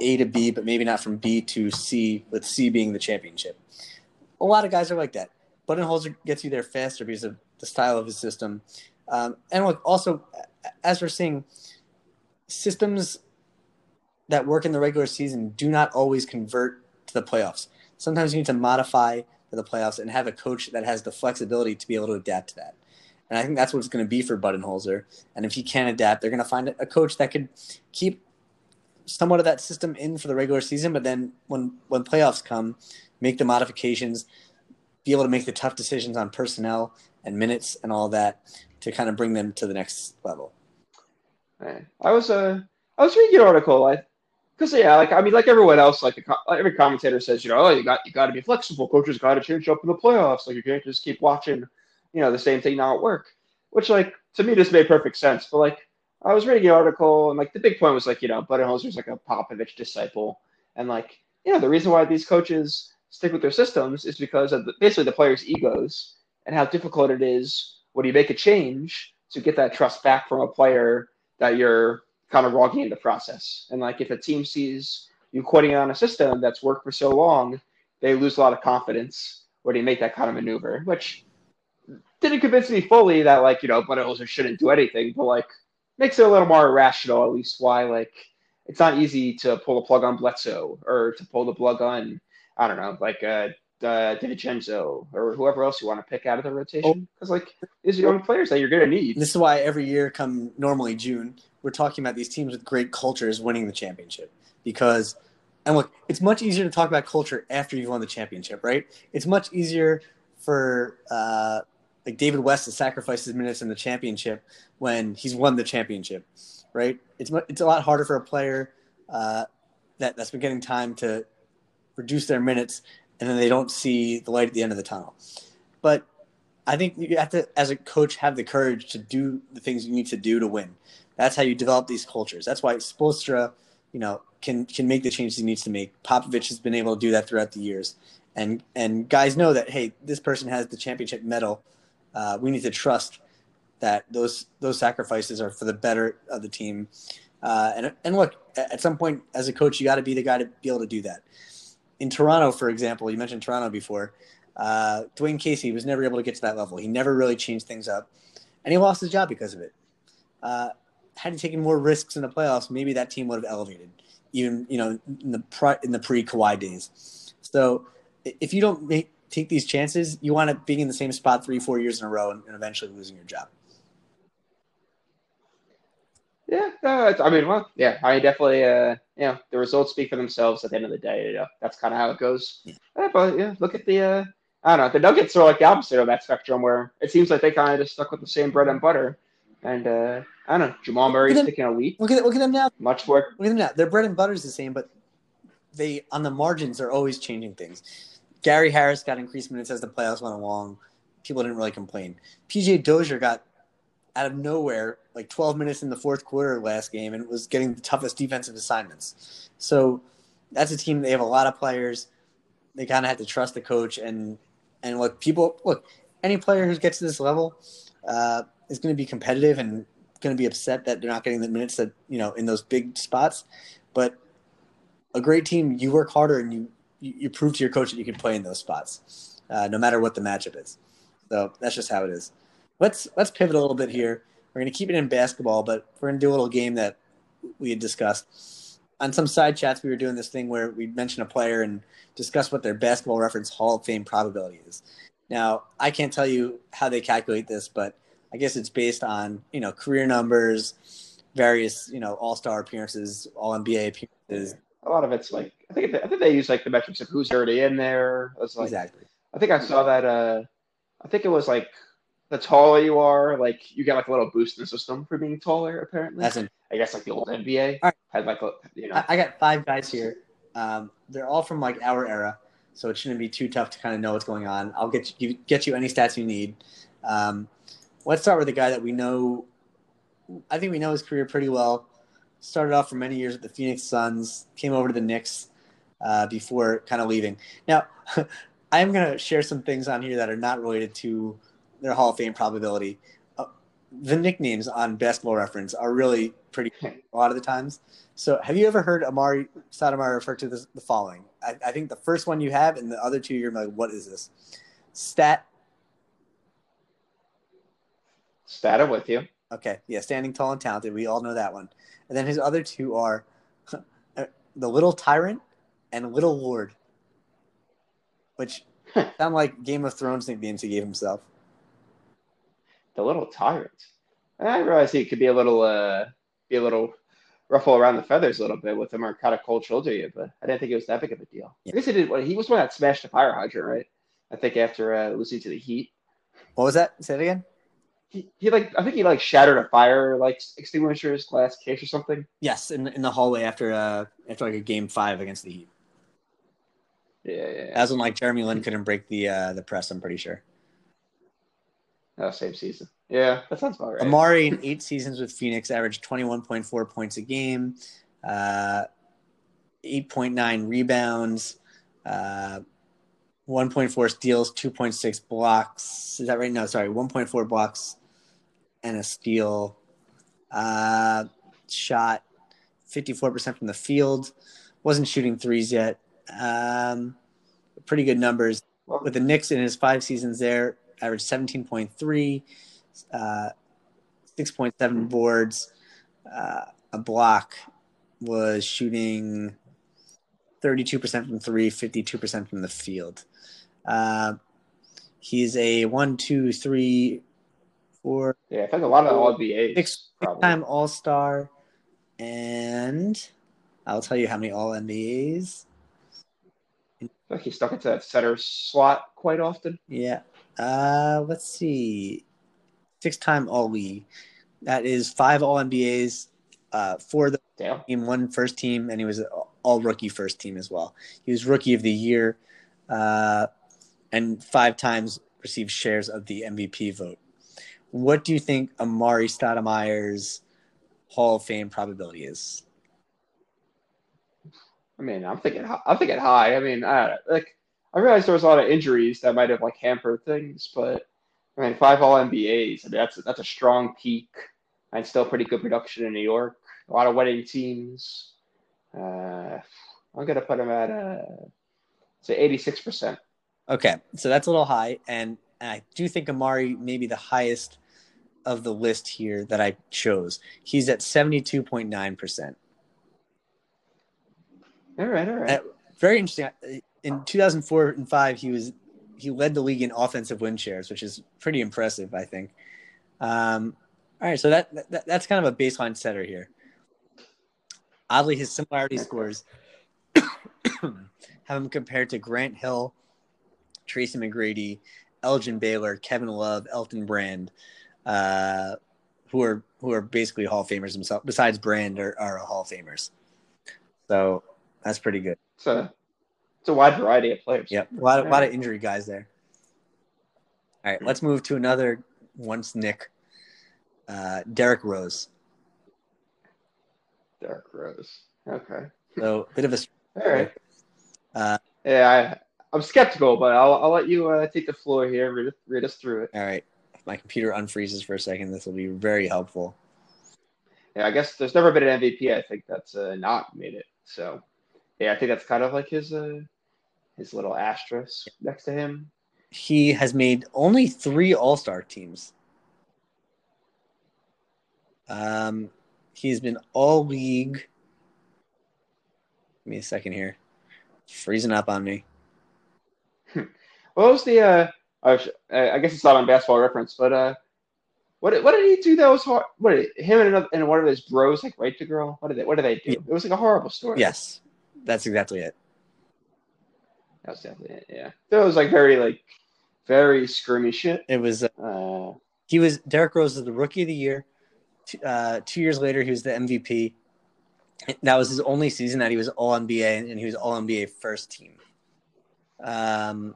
A to B, but maybe not from B to C, with C being the championship. A lot of guys are like that. Budenholzer gets you there faster because of the style of his system, um, and look, also as we're seeing, systems that work in the regular season do not always convert to the playoffs. Sometimes you need to modify for the playoffs and have a coach that has the flexibility to be able to adapt to that. And I think that's what it's going to be for Budenholzer. And if he can adapt, they're going to find a coach that could keep somewhat of that system in for the regular season, but then when when playoffs come, make the modifications, be able to make the tough decisions on personnel and minutes and all that to kind of bring them to the next level. I was uh I was reading an article. I because yeah, like I mean, like everyone else, like, like every commentator says, you know, oh, you got you got to be flexible. Coaches got to change up in the playoffs. Like you can't just keep watching, you know, the same thing not work. Which like to me, this made perfect sense. But like I was reading an article, and like the big point was like, you know, Budenholzer's like a Popovich disciple, and like you know, the reason why these coaches stick with their systems is because of the, basically the players' egos and how difficult it is when you make a change to get that trust back from a player that you're kind of logging in the process. And like if a team sees you quitting on a system that's worked for so long, they lose a lot of confidence when you make that kind of maneuver, which didn't convince me fully that like, you know, Budenholzer shouldn't do anything, but like makes it a little more irrational at least why like it's not easy to pull the plug on Bledsoe or to pull the plug on I don't know, like uh uh, DiVincenzo or whoever else you want to pick out of the rotation, because like these are young players that you're going to need. This is why every year, come normally June, we're talking about these teams with great cultures winning the championship. Because, and look, it's much easier to talk about culture after you've won the championship, right? It's much easier for uh, like David West to sacrifice his minutes in the championship when he's won the championship, right? It's it's a lot harder for a player uh, that that's been getting time to reduce their minutes, and then they don't see the light at the end of the tunnel. But I think you have to, as a coach, have the courage to do the things you need to do to win. That's how you develop these cultures. That's why Spoelstra, you know, can can make the changes he needs to make. Popovich has been able to do that throughout the years, and and guys know that hey, this person has the championship medal. Uh, we need to trust that those those sacrifices are for the better of the team. Uh, and and look, at some point as a coach, you got to be the guy to be able to do that. In Toronto, for example, you mentioned Toronto before. Uh, Dwane Casey was never able to get to that level. He never really changed things up, and he lost his job because of it. Uh, had he taken more risks in the playoffs, maybe that team would have elevated, even you know in the pre, in the pre Kawhi days. So if you don't make, take these chances, you wind up being in the same spot three, four years in a row, and, and eventually losing your job. Yeah, it's, I mean, well, yeah, I definitely, uh, you know, the results speak for themselves at the end of the day. You know, that's kind of how it goes. Yeah, but yeah, look at the, uh, I don't know, the Nuggets are like the opposite of that spectrum, where it seems like they kind of just stuck with the same bread and butter. And uh, I don't know, Jamal Murray's them- taking a leap, Look at look at them now. much work. Look at them now. Their bread and butter is the same, but they on the margins are always changing things. Gary Harris got increased minutes as the playoffs went along. People didn't really complain. PJ Dozier got out of nowhere like 12 minutes in the fourth quarter last game and was getting the toughest defensive assignments. So that's a team. They have a lot of players. They kind of have to trust the coach and and look people look any player who gets to this level uh, is going to be competitive and going to be upset that they're not getting the minutes that you know in those big spots. But a great team, you work harder and you you, prove to your coach that you can play in those spots, uh, no matter what the matchup is. So that's just how it is. Let's let's pivot a little bit here. We're going to keep it in basketball, but we're going to do a little game that we had discussed on some side chats. We were doing this thing where we'd mention a player and discuss what their basketball reference Hall of Fame probability is. Now, I can't tell you how they calculate this, but I guess it's based on you know career numbers, various you know All Star appearances, All NBA appearances. A lot of it's like I think I think they use like the metrics of who's already in there. It's like exactly. I think I saw that. Uh, I think it was like the taller you are, like you get like a little boost in the system for being taller. Apparently, That's it. I guess like the old NBA right. had like a you know I, I got five guys here. Um, they're all from like our era, so it shouldn't be too tough to kind of know what's going on. I'll get you get you any stats you need. Um, let's start with the guy that we know. I think we know his career pretty well. Started off for many years at the Phoenix Suns, came over to the Knicks, uh, before kind of leaving. Now, I'm going to share some things on here that are not related to their Hall of Fame probability. Uh, the nicknames on Basketball Reference are really pretty a lot of the times. So, have you ever heard Amar'e Stoudemire refer to this, the following? I, I think the first one you have, and the other two you're like, what is this? Stat. Stat, I'm with you. Okay, yeah, standing tall and talented. We all know that one. And then his other two are the Little Tyrant and Little Lord, which sound like Game of Thrones nicknames he gave himself. The little tyrant. I realize he could be a little, uh, be a little ruffle around the feathers a little bit with him or kind of cold shoulder you, but I didn't think it was that big of a deal. Yeah. I guess he did. He was one that smashed the fire hydrant, right? I think after uh, losing to the Heat, What was that? Say it again. He, he like I think he like shattered a fire like extinguisher's glass case or something. Yes, in in the hallway after uh after like a game five against the Heat. Yeah, yeah. That's when like Jeremy Lin couldn't break the uh the press. I'm pretty sure. Oh, same season. Yeah, that sounds about right. Amar'e in eight seasons with Phoenix averaged 21.4 points a game, uh, 8.9 rebounds, uh, 1.4 steals, 2.6 blocks. Is that right? No, sorry, 1.4 blocks and a steal. Uh, shot 54% from the field. Wasn't shooting threes yet. Um, pretty good numbers with the Knicks in his five seasons there, averaged 17.3, uh, 6.7 boards, uh, a block, was shooting 32% from three, 52% from the field. Uh, he's a one, two, three, four, yeah, I think a lot of All NBAs Six time All Star, and I'll tell you how many All NBAs. Like he's stuck into that center slot quite often. Yeah. Uh, let's see. Six time All League. That is five All NBAs, uh, for the Damn. team, one first team, and he was all rookie first team as well. He was rookie of the year, uh, and five times received shares of the MVP vote. What do you think Amar'e Stoudemire's Hall of Fame probability is? I mean, I'm thinking, I'm thinking high. I mean, I like, I realized there was a lot of injuries that might have like hampered things, but I mean, five All NBAs. I mean, that's that's a strong peak, and still pretty good production in New York. A lot of winning teams. Uh, I'm gonna put him at uh, say 86 percent. Okay, so that's a little high, and I do think Amar'e may be the highest of the list here that I chose. He's at seventy-two point nine percent. All right, all right. Very interesting. In two thousand four and five, he was he led the league in offensive win shares, which is pretty impressive, I think. Um, all right, so that, that that's kind of a baseline setter here. Oddly, his similarity scores have him compared to Grant Hill, Tracy McGrady, Elgin Baylor, Kevin Love, Elton Brand, uh, who are who are basically Hall of Famers themselves. Besides Brand, are, are Hall of Famers. So that's pretty good. It's a it's a wide variety of players. Yep, a lot of, lot of injury guys there. All right, let's move to another once Knick, uh, Derrick Rose. Derrick Rose. Okay. So a bit of a All right. uh, Yeah, I, I'm skeptical, but I'll, I'll let you uh, take the floor here. Read, read us through it. all right. My computer unfreezes for a second, this will be very helpful. Yeah, I guess there's never been an MVP. I think that's uh, not made it. So, yeah, I think that's kind of like his uh, his little asterisk next to him. He has made only three All Star teams. Um, he's been All League. Give me a second here. It's freezing up on me. What was the? Uh, I I guess it's not on Basketball Reference, but uh, what did, what did he do that was hard? What did, him and another and one of his bros like raped a girl? What did they? What did they do? Yeah. It was like a horrible story. Yes, that's exactly it. that was definitely it. Yeah, that was like very like very screamy shit. It was. Uh, Uh, he was Derrick Rose was the rookie of the year. Uh, two years later, he was the MVP. That was his only season that he was All NBA, and he was All NBA first team. Um,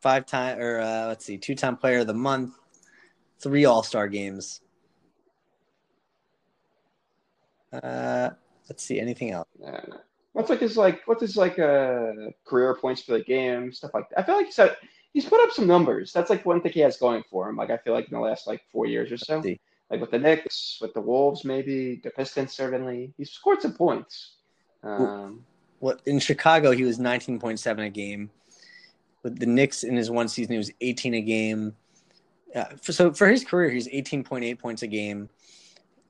five time or uh, let's see, two time Player of the Month, three All Star games. Uh, let's see, anything else? uh, What's like his like what's his like uh career points for the game, stuff like that. I feel like he's had, he's put up some numbers. That's like one thing he has going for him. Like I feel like in the last like four years or so. Like with the Knicks, with the Wolves, maybe the Pistons certainly. He's scored some points. Um, What in Chicago he was 19.7 a game. With the Knicks in his one season he was 18 a game. Uh, for, so for his career he's 18.8 points a game.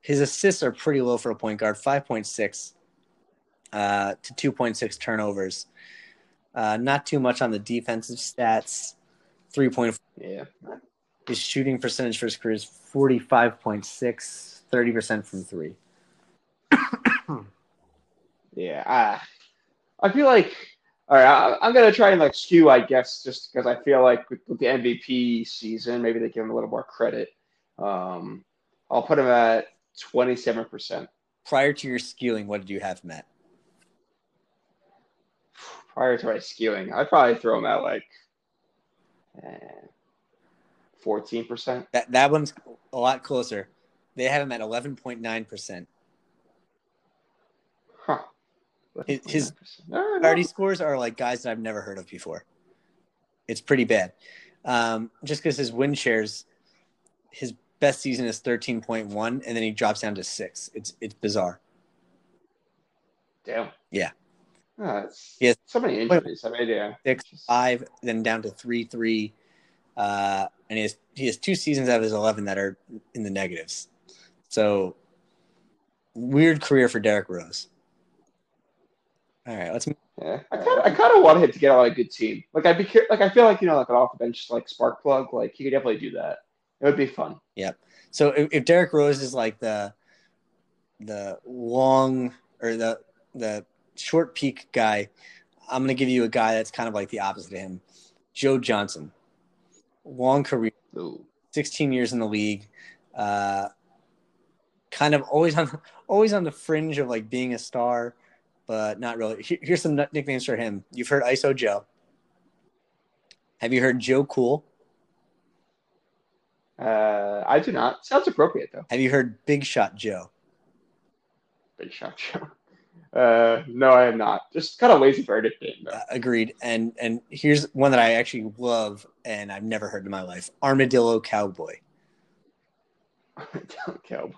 His assists are pretty low for a point guard, 5.6 uh, to 2.6 turnovers. Uh, not too much on the defensive stats. 3.4 yeah. his shooting percentage for his career is 45.6, 30% from three. Yeah, I, I feel like all right. I, I'm gonna try and like skew, I guess, just because I feel like with, with the MVP season, maybe they give him a little more credit. Um, I'll put him at 27 percent. Prior to your skewing, what did you have, Matt? Prior to my skewing, I'd probably throw him at like eh, 14 percent. That that one's a lot closer. They have him at 11.9%. Huh. His- his Party scores are like guys that I've never heard of before. It's pretty bad. Um, just because his win shares, his best season is 13.1, and then he drops down to six. It's it's bizarre. Damn. Yeah. Oh, it's, Yes. So many injuries. I mean, yeah. Six, five, then down to three, three. Uh, and he has he has two seasons out of his 11 that are in the negatives. So weird career for Derrick Rose. All right, let's Yeah, I kind of, I kind of wanted him to get on a good team. Like I'd be, like I feel like you know, like an off the bench like spark plug. Like he could definitely do that. It would be fun. Yep. So if, if Derrick Rose is like the the long or the the short peak guy, I'm gonna give you a guy that's kind of like the opposite of him. Joe Johnson, long career, Ooh. 16 years in the league, uh, kind of always on always on the fringe of like being a star, but not really. Here's some nicknames for him. You've heard ISO Joe. Have you heard Joe Cool? Uh, I do not. Sounds appropriate though. Have you heard Big Shot Joe? Big shot Joe. Uh, no, I have not. Just kind of lazy for a. Uh, agreed. And and here's one that I actually love and I've never heard in my life: Armadillo Cowboy. Cowboy.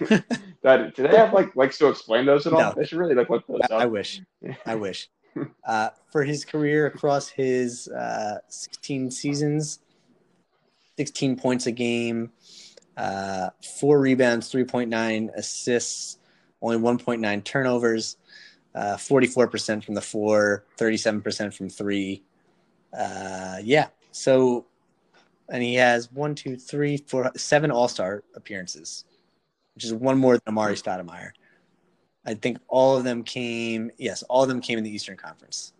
that, do they have like likes to explain those at all? No. They should really look look those I up. wish. I wish. Uh, for his career across his uh, 16 seasons, 16 points a game, uh, four rebounds, 3.9 assists, only 1.9 turnovers, uh, 44% from the floor, 37% from three. Uh, yeah. So, and he has one, two, three, four, seven All Star appearances, which is one more than Amar'e Stoudemire. I think all of them came. Yes, all of them came in the Eastern Conference.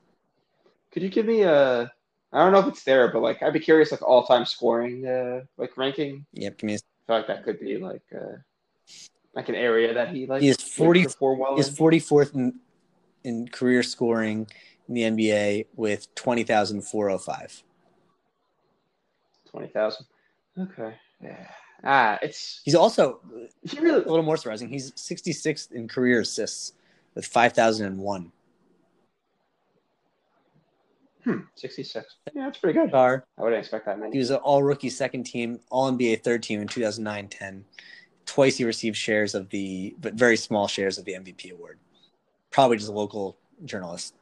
Could you give me a? I don't know if it's there, but like I'd be curious, like all time scoring, uh, like ranking. Yep, give me. A, I feel like that could be like uh, like an area that he like. He is 40 well he's in. 44th in, in career scoring in the NBA with 20,405. Twenty thousand. Okay. Yeah. Ah, it's He's also he really, a little more surprising. He's 66th in career assists with 5,001. Hmm, sixty-six. Yeah, that's pretty good. Star. I wouldn't expect that He was an all rookie second team, all NBA third team in 2009 10. Twice he received shares of the, but very small shares of the MVP award. Probably just a local journalist.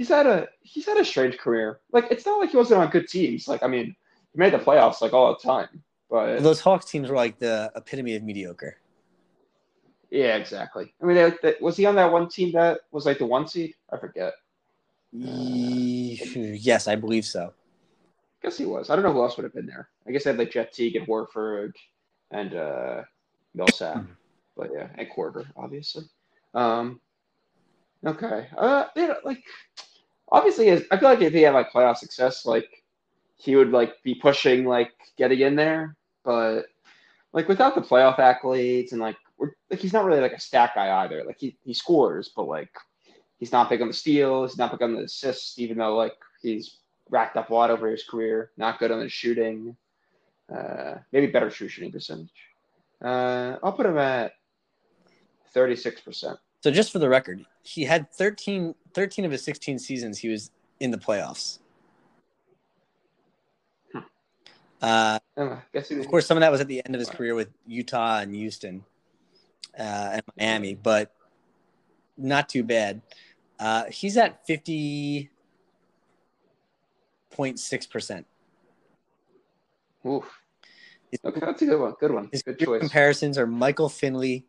He's had a he's had a strange career. Like it's not like he wasn't on good teams. Like I mean, he made the playoffs like all the time. But Those Hawks teams were like the epitome of mediocre. yeah, exactly. I mean, they, they, was he on that one team that was like the one seed? I forget. Ye- Yes, I believe so. I guess he was. I don't know who else would have been there. I guess they had like Jeff Teague and Horford and uh, Millsap, but yeah, and Korver, obviously. Um, okay. Uh, you know, like obviously, I feel like if he had like playoff success, like he would like be pushing like getting in there, but like without the playoff accolades and like like he's not really like a stat guy either. Like he he scores, but like he's not big on the steals, he's not big on the assists, even though like he's racked up a lot over his career. Not good on the shooting. Uh, maybe better true shooting percentage. Uh, I'll put him at thirty-six percent. So just for the record, he had 13, 13 of his 16 seasons he was in the playoffs. Hmm. Uh, guess he of course, some of that was at the end of his career with Utah and Houston uh, and Miami, but not too bad. Uh, he's at 50.6%. Oof. His, Okay, that's a good one. Good one. his Good choice. comparisons are Michael Finley,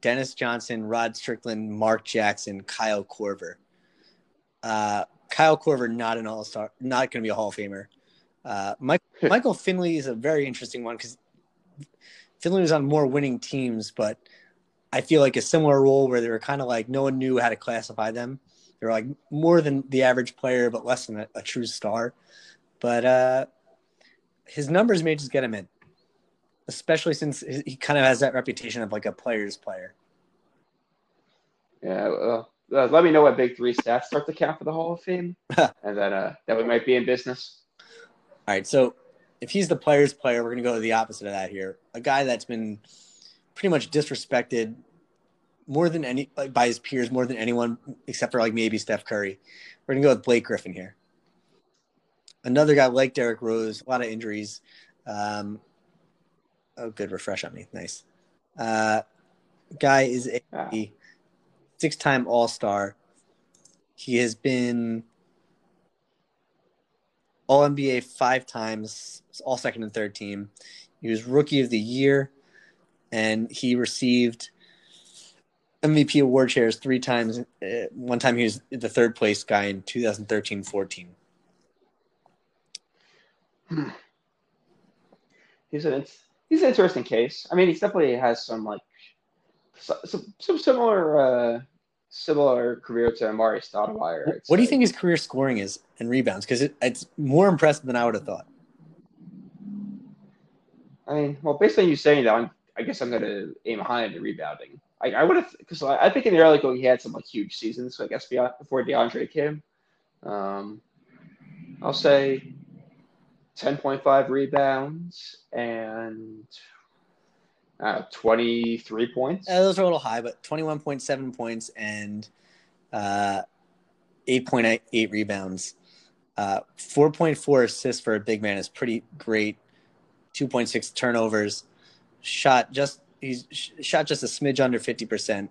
Dennis Johnson, Rod Strickland, Mark Jackson, Kyle Korver. Uh, Kyle Korver, not an all star, not going to be a Hall of Famer. Uh, Mike, Michael Finley is a very interesting one because Finley was on more winning teams, but I feel like a similar role where they were kind of like no one knew how to classify them. They were like more than the average player, but less than a, a true star. But uh, his numbers may just get him in, especially since he kind of has that reputation of like a player's player. Yeah. Well, uh, let me know what big three stats start to count for the Hall of Fame, and then uh, that we might be in business. All right, so if he's the player's player, we're going to go to the opposite of that here. A guy that's been pretty much disrespected more than any like by his peers, more than anyone except for like maybe Steph Curry. We're going to go with Blake Griffin here. Another guy like Derrick Rose, a lot of injuries. Um, oh, good refresh on me, nice. Uh, guy is a Ah, six-time All-Star. He has been All NBA five times, all second and third team. He was Rookie of the Year, and he received MVP award shares three times. Uh, one time he was the third place guy in 2013-14. he's an he's an interesting case. I mean, he definitely has some like some some similar uh, similar career to Amar'e Stoudemire. I'd What do you say. think his career scoring is and rebounds? Because it, it's more impressive than I would have thought. I mean, well, based on you saying that, I'm, I guess I'm gonna aim high in the rebounding. I, I would have because I, I think in the early going he had some like huge seasons. So I guess before DeAndre came, um, I'll say ten point five rebounds and uh, twenty three points. Uh, those are a little high, but 21.7 points and uh, 8.8 rebounds. Uh, 4.4 assists for a big man is pretty great. 2.6 turnovers. Shot just he's shot just a smidge under 50%.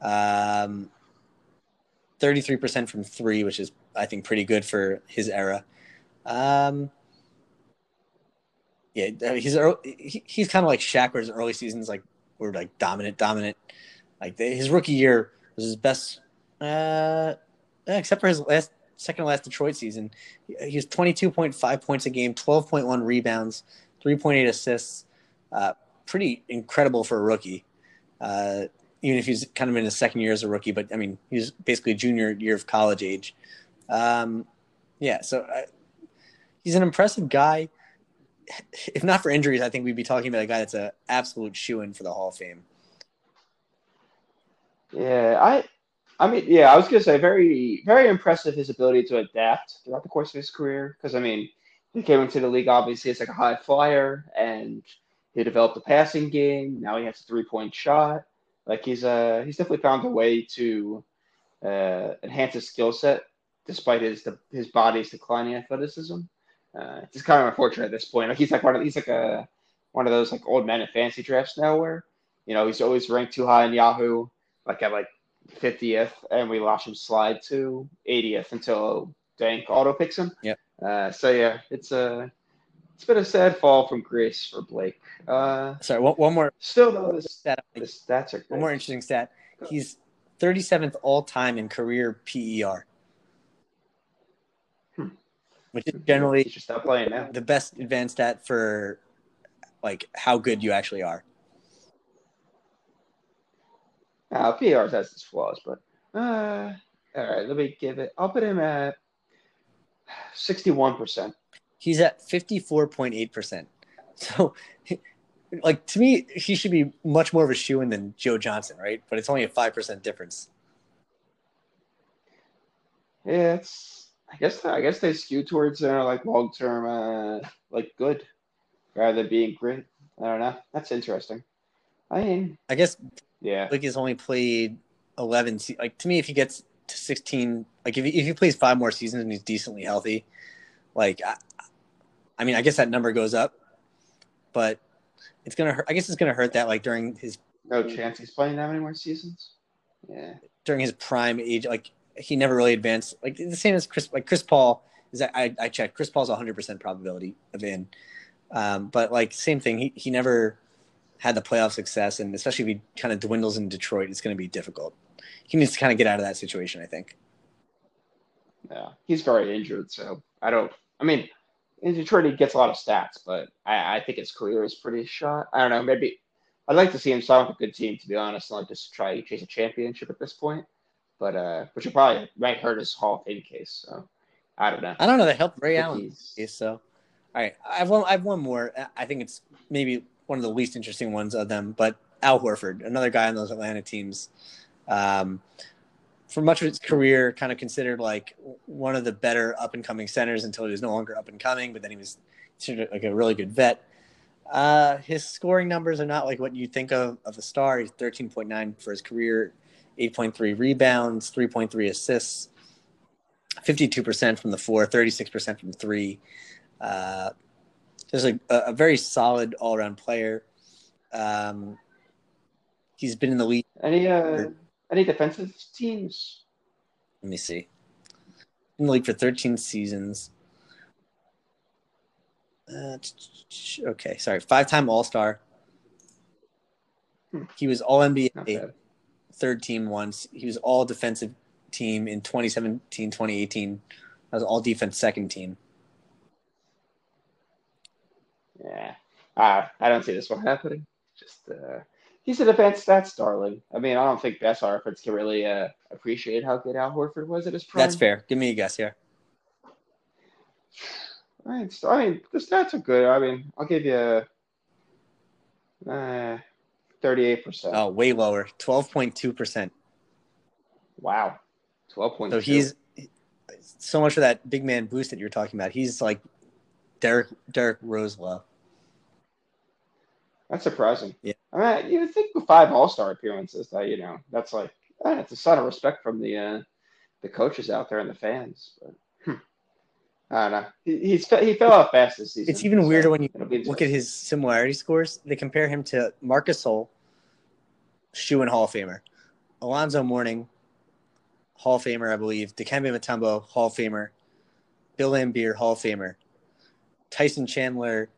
Um, 33% from three, which is I think pretty good for his era. Um, yeah, he's ear- he, he's kind of like Shaq, where his early seasons like were like dominant, dominant. Like the, his rookie year was his best, uh, except for his last second to last Detroit season. He, he was twenty two point five points a game, twelve point one rebounds, three point eight assists. Uh, pretty incredible for a rookie. Uh, even if he's kind of in his second year as a rookie, but I mean he's basically junior year of college age. Um, yeah, so uh, he's an impressive guy if not for injuries, I think we'd be talking about a guy that's an absolute shoe in for the Hall of Fame. Yeah, I, I mean, yeah, I was gonna say very, very impressive his ability to adapt throughout the course of his career. Because I mean, he came into the league obviously as like a high flyer, and he developed a passing game. Now he has a three point shot. Like he's uh he's definitely found a way to uh, enhance his skill set despite his his body's declining athleticism. Uh, it's kind of unfortunate at this point. Like he's like one of he's like a one of those like old men in fantasy drafts now where you know he's always ranked too high in Yahoo, like at like 50th, and we watch him slide to 80th until Dank auto picks him. Yep. Uh, so yeah, it's a it's been a sad fall from grace for Blake. Uh, Sorry, one, one more still though, the, stat. the stats are One more interesting stat. He's 37th all time in career PER. Which is generally should stop playing now. the best advanced stat for like how good you actually are. Uh, PRs has its flaws, but uh, all right. Let me give it. I'll put him at sixty-one percent. He's at 54.8%. So, like, to me, he should be much more of a shoe in than Joe Johnson, right? But it's only a 5% difference. Yeah, it's. I guess. I guess they skew towards their like long-term, uh, like good, rather than being great. I don't know. That's interesting. I mean, I guess yeah. like he's only played eleven. se- Like to me, if he gets to sixteen, like if he, if he plays five more seasons and he's decently healthy, like I, I mean, I guess that number goes up, but it's gonna hurt. I guess it's gonna hurt that like during his No chance he's playing that many more seasons. Yeah. during his prime age, like he never really advanced. Like the same as Chris, like Chris Paul is I, I checked. Chris Paul's 100 percent probability of in, um, but like same thing. He he never had the playoff success, and especially if he kind of dwindles in Detroit, it's going to be difficult. He needs to kind of get out of that situation. I think. Yeah. He's very injured, so I don't. I mean, in Detroit he gets a lot of stats, but I, I think his career is pretty short. I don't know. Maybe I'd like to see him sign with a good team, to be honest, and like just try to chase a championship at this point. But uh, which would probably might hurt his Hall of Fame case. So I don't know. I don't know. They helped Ray Allen. Okay, so, all right, I have one. I have one more. I think it's maybe one of the least interesting ones of them, but Al Horford, another guy on those Atlanta teams, um, for much of his career, kind of considered like one of the better up and coming centers until he was no longer up and coming. But then he was considered like a really good vet. Uh, his scoring numbers are not like what you think of of a star. He's thirteen point nine for his career, eight point three rebounds, three point three assists. 52% from the floor, 36% from three. Uh, just a, a very solid all around player. Um, he's been in the league. Any uh, any defensive teams? Let me see. In the league for 13 seasons. Uh, okay, sorry. Five time All Star. Hmm. He was All NBA. Third team once. He was All Defensive Team in 2017, 2018. That was All Defense second team. Yeah. Uh, I don't see this one happening. Just uh, he's an advanced stats darling. I mean, I don't think best Harfords can really uh, appreciate how good Al Horford was at his prime. That's fair. Give me a guess here. Right. So, I mean, the stats are good. I mean, I'll give you uh, 38%. Oh, way lower. 12.2%. Wow. 12.2. So he's so much for that big man boost that you're talking about. He's like Derrick Derrick Rosewell. That's surprising. Yeah. I mean, you think with five All Star appearances that you know that's like eh, it's a sign of respect from the uh, the coaches out there and the fans. But hmm. I don't know. He, he's he fell off fast this season. It's even so weirder when you look at his similarity scores. They compare him to Marc Gasol, shoe and Hall of Famer, Alonzo Mourning, Hall of Famer, I believe, Dikembe Mutombo, Hall of Famer, Bill Laimbeer, Hall of Famer, Tyson Chandler.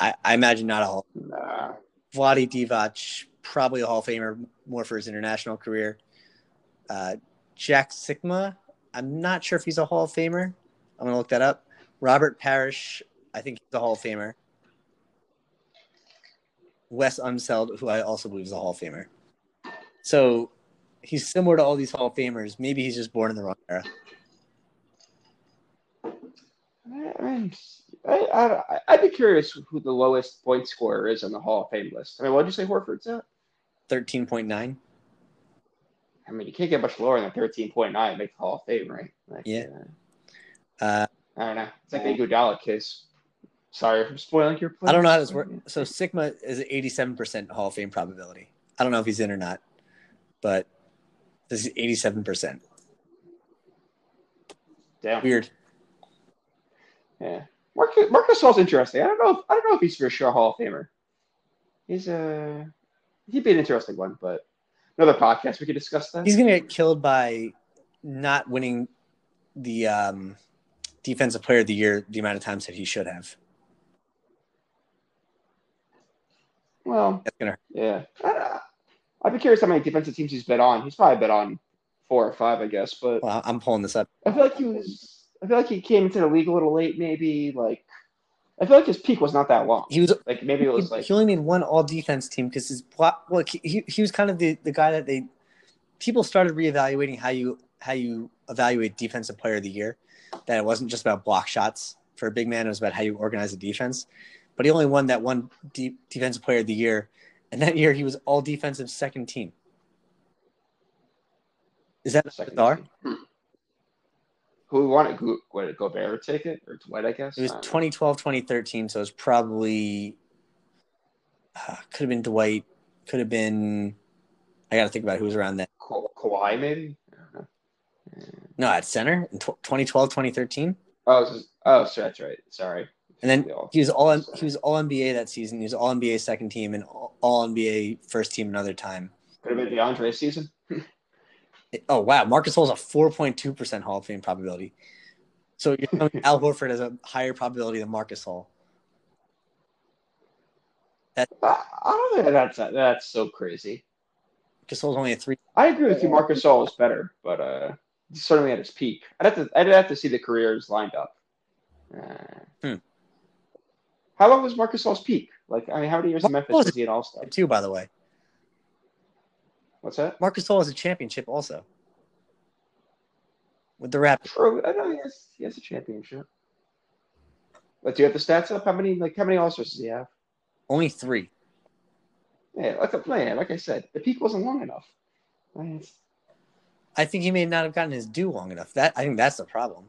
I, I imagine not a Hall. Nah. Vlade Divac, probably a Hall of Famer, more for his international career. Uh, Jack Sikma, I'm not sure if he's a Hall of Famer. I'm gonna look that up. Robert Parish, I think he's a Hall of Famer. Wes Unseld, who I also believe is a Hall of Famer. So he's similar to all these Hall of Famers. Maybe he's just born in the wrong era. I mean, I, I, I'd be curious who the lowest point scorer is on the Hall of Fame list. I mean, what did you say Horford's at? 13.9. I mean, you can't get much lower than 13.9 to make the Hall of Fame, right? Like, Yeah. uh, Uh, I don't know. It's like the Iguodala case. Sorry for spoiling your play. I don't know how this works. So Sikma is 87% Hall of Fame probability. I don't know if he's in or not, but this is 87%. Damn. Weird. Yeah. Marcus, Marc Gasol's interesting. I don't know. If, I don't know if he's for sure Hall of Famer. He's a. He'd be an interesting one, but another podcast we could discuss that. He's going to get killed by not winning the um, Defensive Player of the Year the amount of times that he should have. Well, That's going to yeah. I, I'd be curious how many defensive teams he's been on. He's probably been on four or five, I guess. But Well, I'm pulling this up. I feel like he was. I feel like he came into the league a little late, maybe. Like, I feel like his peak was not that long. He was Like maybe it was he, like he only made one all defense team because his block. Well, he, he was kind of the, the guy that they people started reevaluating how you how you evaluate defensive player of the year. That it wasn't just about block shots for a big man; it was about how you organize a defense. But he only won that one de- defensive player of the year, and that year he was all defensive second team. Is that second. bizarre? Hmm. Who won it? Who, what did Gobert take it or Dwight? I guess It was I 2012, 2013, so it was probably uh, could have been Dwight, could have been. I got to think about who was around then. Ka- Kawhi maybe. I don't know. No, at center in tw 2012, 2013. Oh, oh, so that's right. Sorry. And then he was all he was all NBA that season. He was all NBA second team and all, NBA first team another time. Could have been DeAndre season. Oh wow, Marc Gasol is a four point two percent Hall of Fame probability. So you're telling me Al Horford has a higher probability than Marc Gasol. I, I don't think that's that's so crazy. Marc Gasol's only a three. I agree with you. Marc Gasol is better, but uh, certainly at his peak. I'd have to I'd have to see the careers lined up. Uh, Hmm. How long was Marc Gasol's peak? Like, I mean, how many years in Memphis was was he an All Star? Two, by the way. What's that? Marc Gasol has a championship also with the Raptors. True. I know he has he has a championship. But do you have the stats up? How many like how many All Stars does he have? Only three. Yeah, like a man, like I said, the peak wasn't long enough. I I think he may not have gotten his due long enough. That I think that's the problem.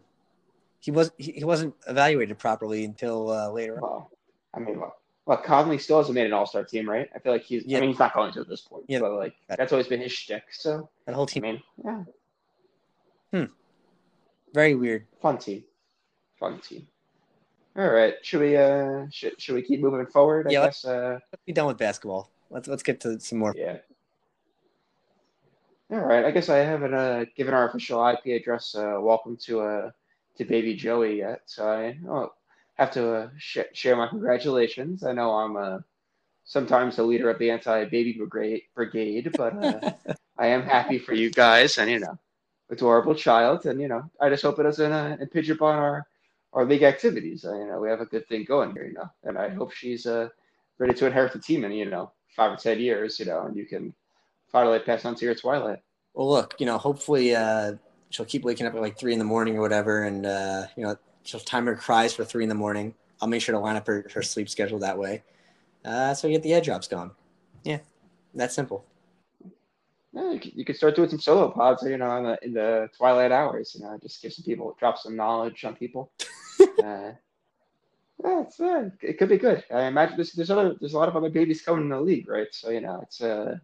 He was he, he wasn't evaluated properly until uh, later on. I mean, look, look, Conley still hasn't made an All Star team, right? I feel like he's. Yeah. I mean, he's not going to at this point. Yeah. but like that's always been his shtick. So That whole I team mean, yeah, Hmm. very weird. fun team, fun team. All right, should we uh should should we keep moving forward? I Yeah, let's- uh Let's be done with basketball. Let's let's get to some more. yeah. All right, I guess I haven't uh, given our official IP address uh, welcome to uh, to baby Joey yet, so I oh, have to uh, sh- share my congratulations. I know I'm uh, sometimes the leader of the anti-baby brigade, brigade but uh, I am happy for you guys, and you know, adorable child, and you know, I just hope it doesn't uh, impinge upon our our league activities. Uh, you know, we have a good thing going here, you know, and I hope she's uh, ready to inherit the team in you know five or ten years, you know, and you can finally pass on to your Twilight. Well, look, you know, hopefully uh, she'll keep waking up at like three in the morning or whatever, and uh, you know, she'll time her cries for three in the morning. I'll make sure to line up her, her sleep schedule that way, uh, so we get the ed drops going. Yeah, that's simple. Yeah, you, could, you could start doing some solo pods, you know, in the, in the twilight hours. You know, just give some people, drop some knowledge on people. uh, yeah, it's, uh, it could be good. I imagine there's, there's other there's a lot of other babies coming in the league, right? So you know, it's uh,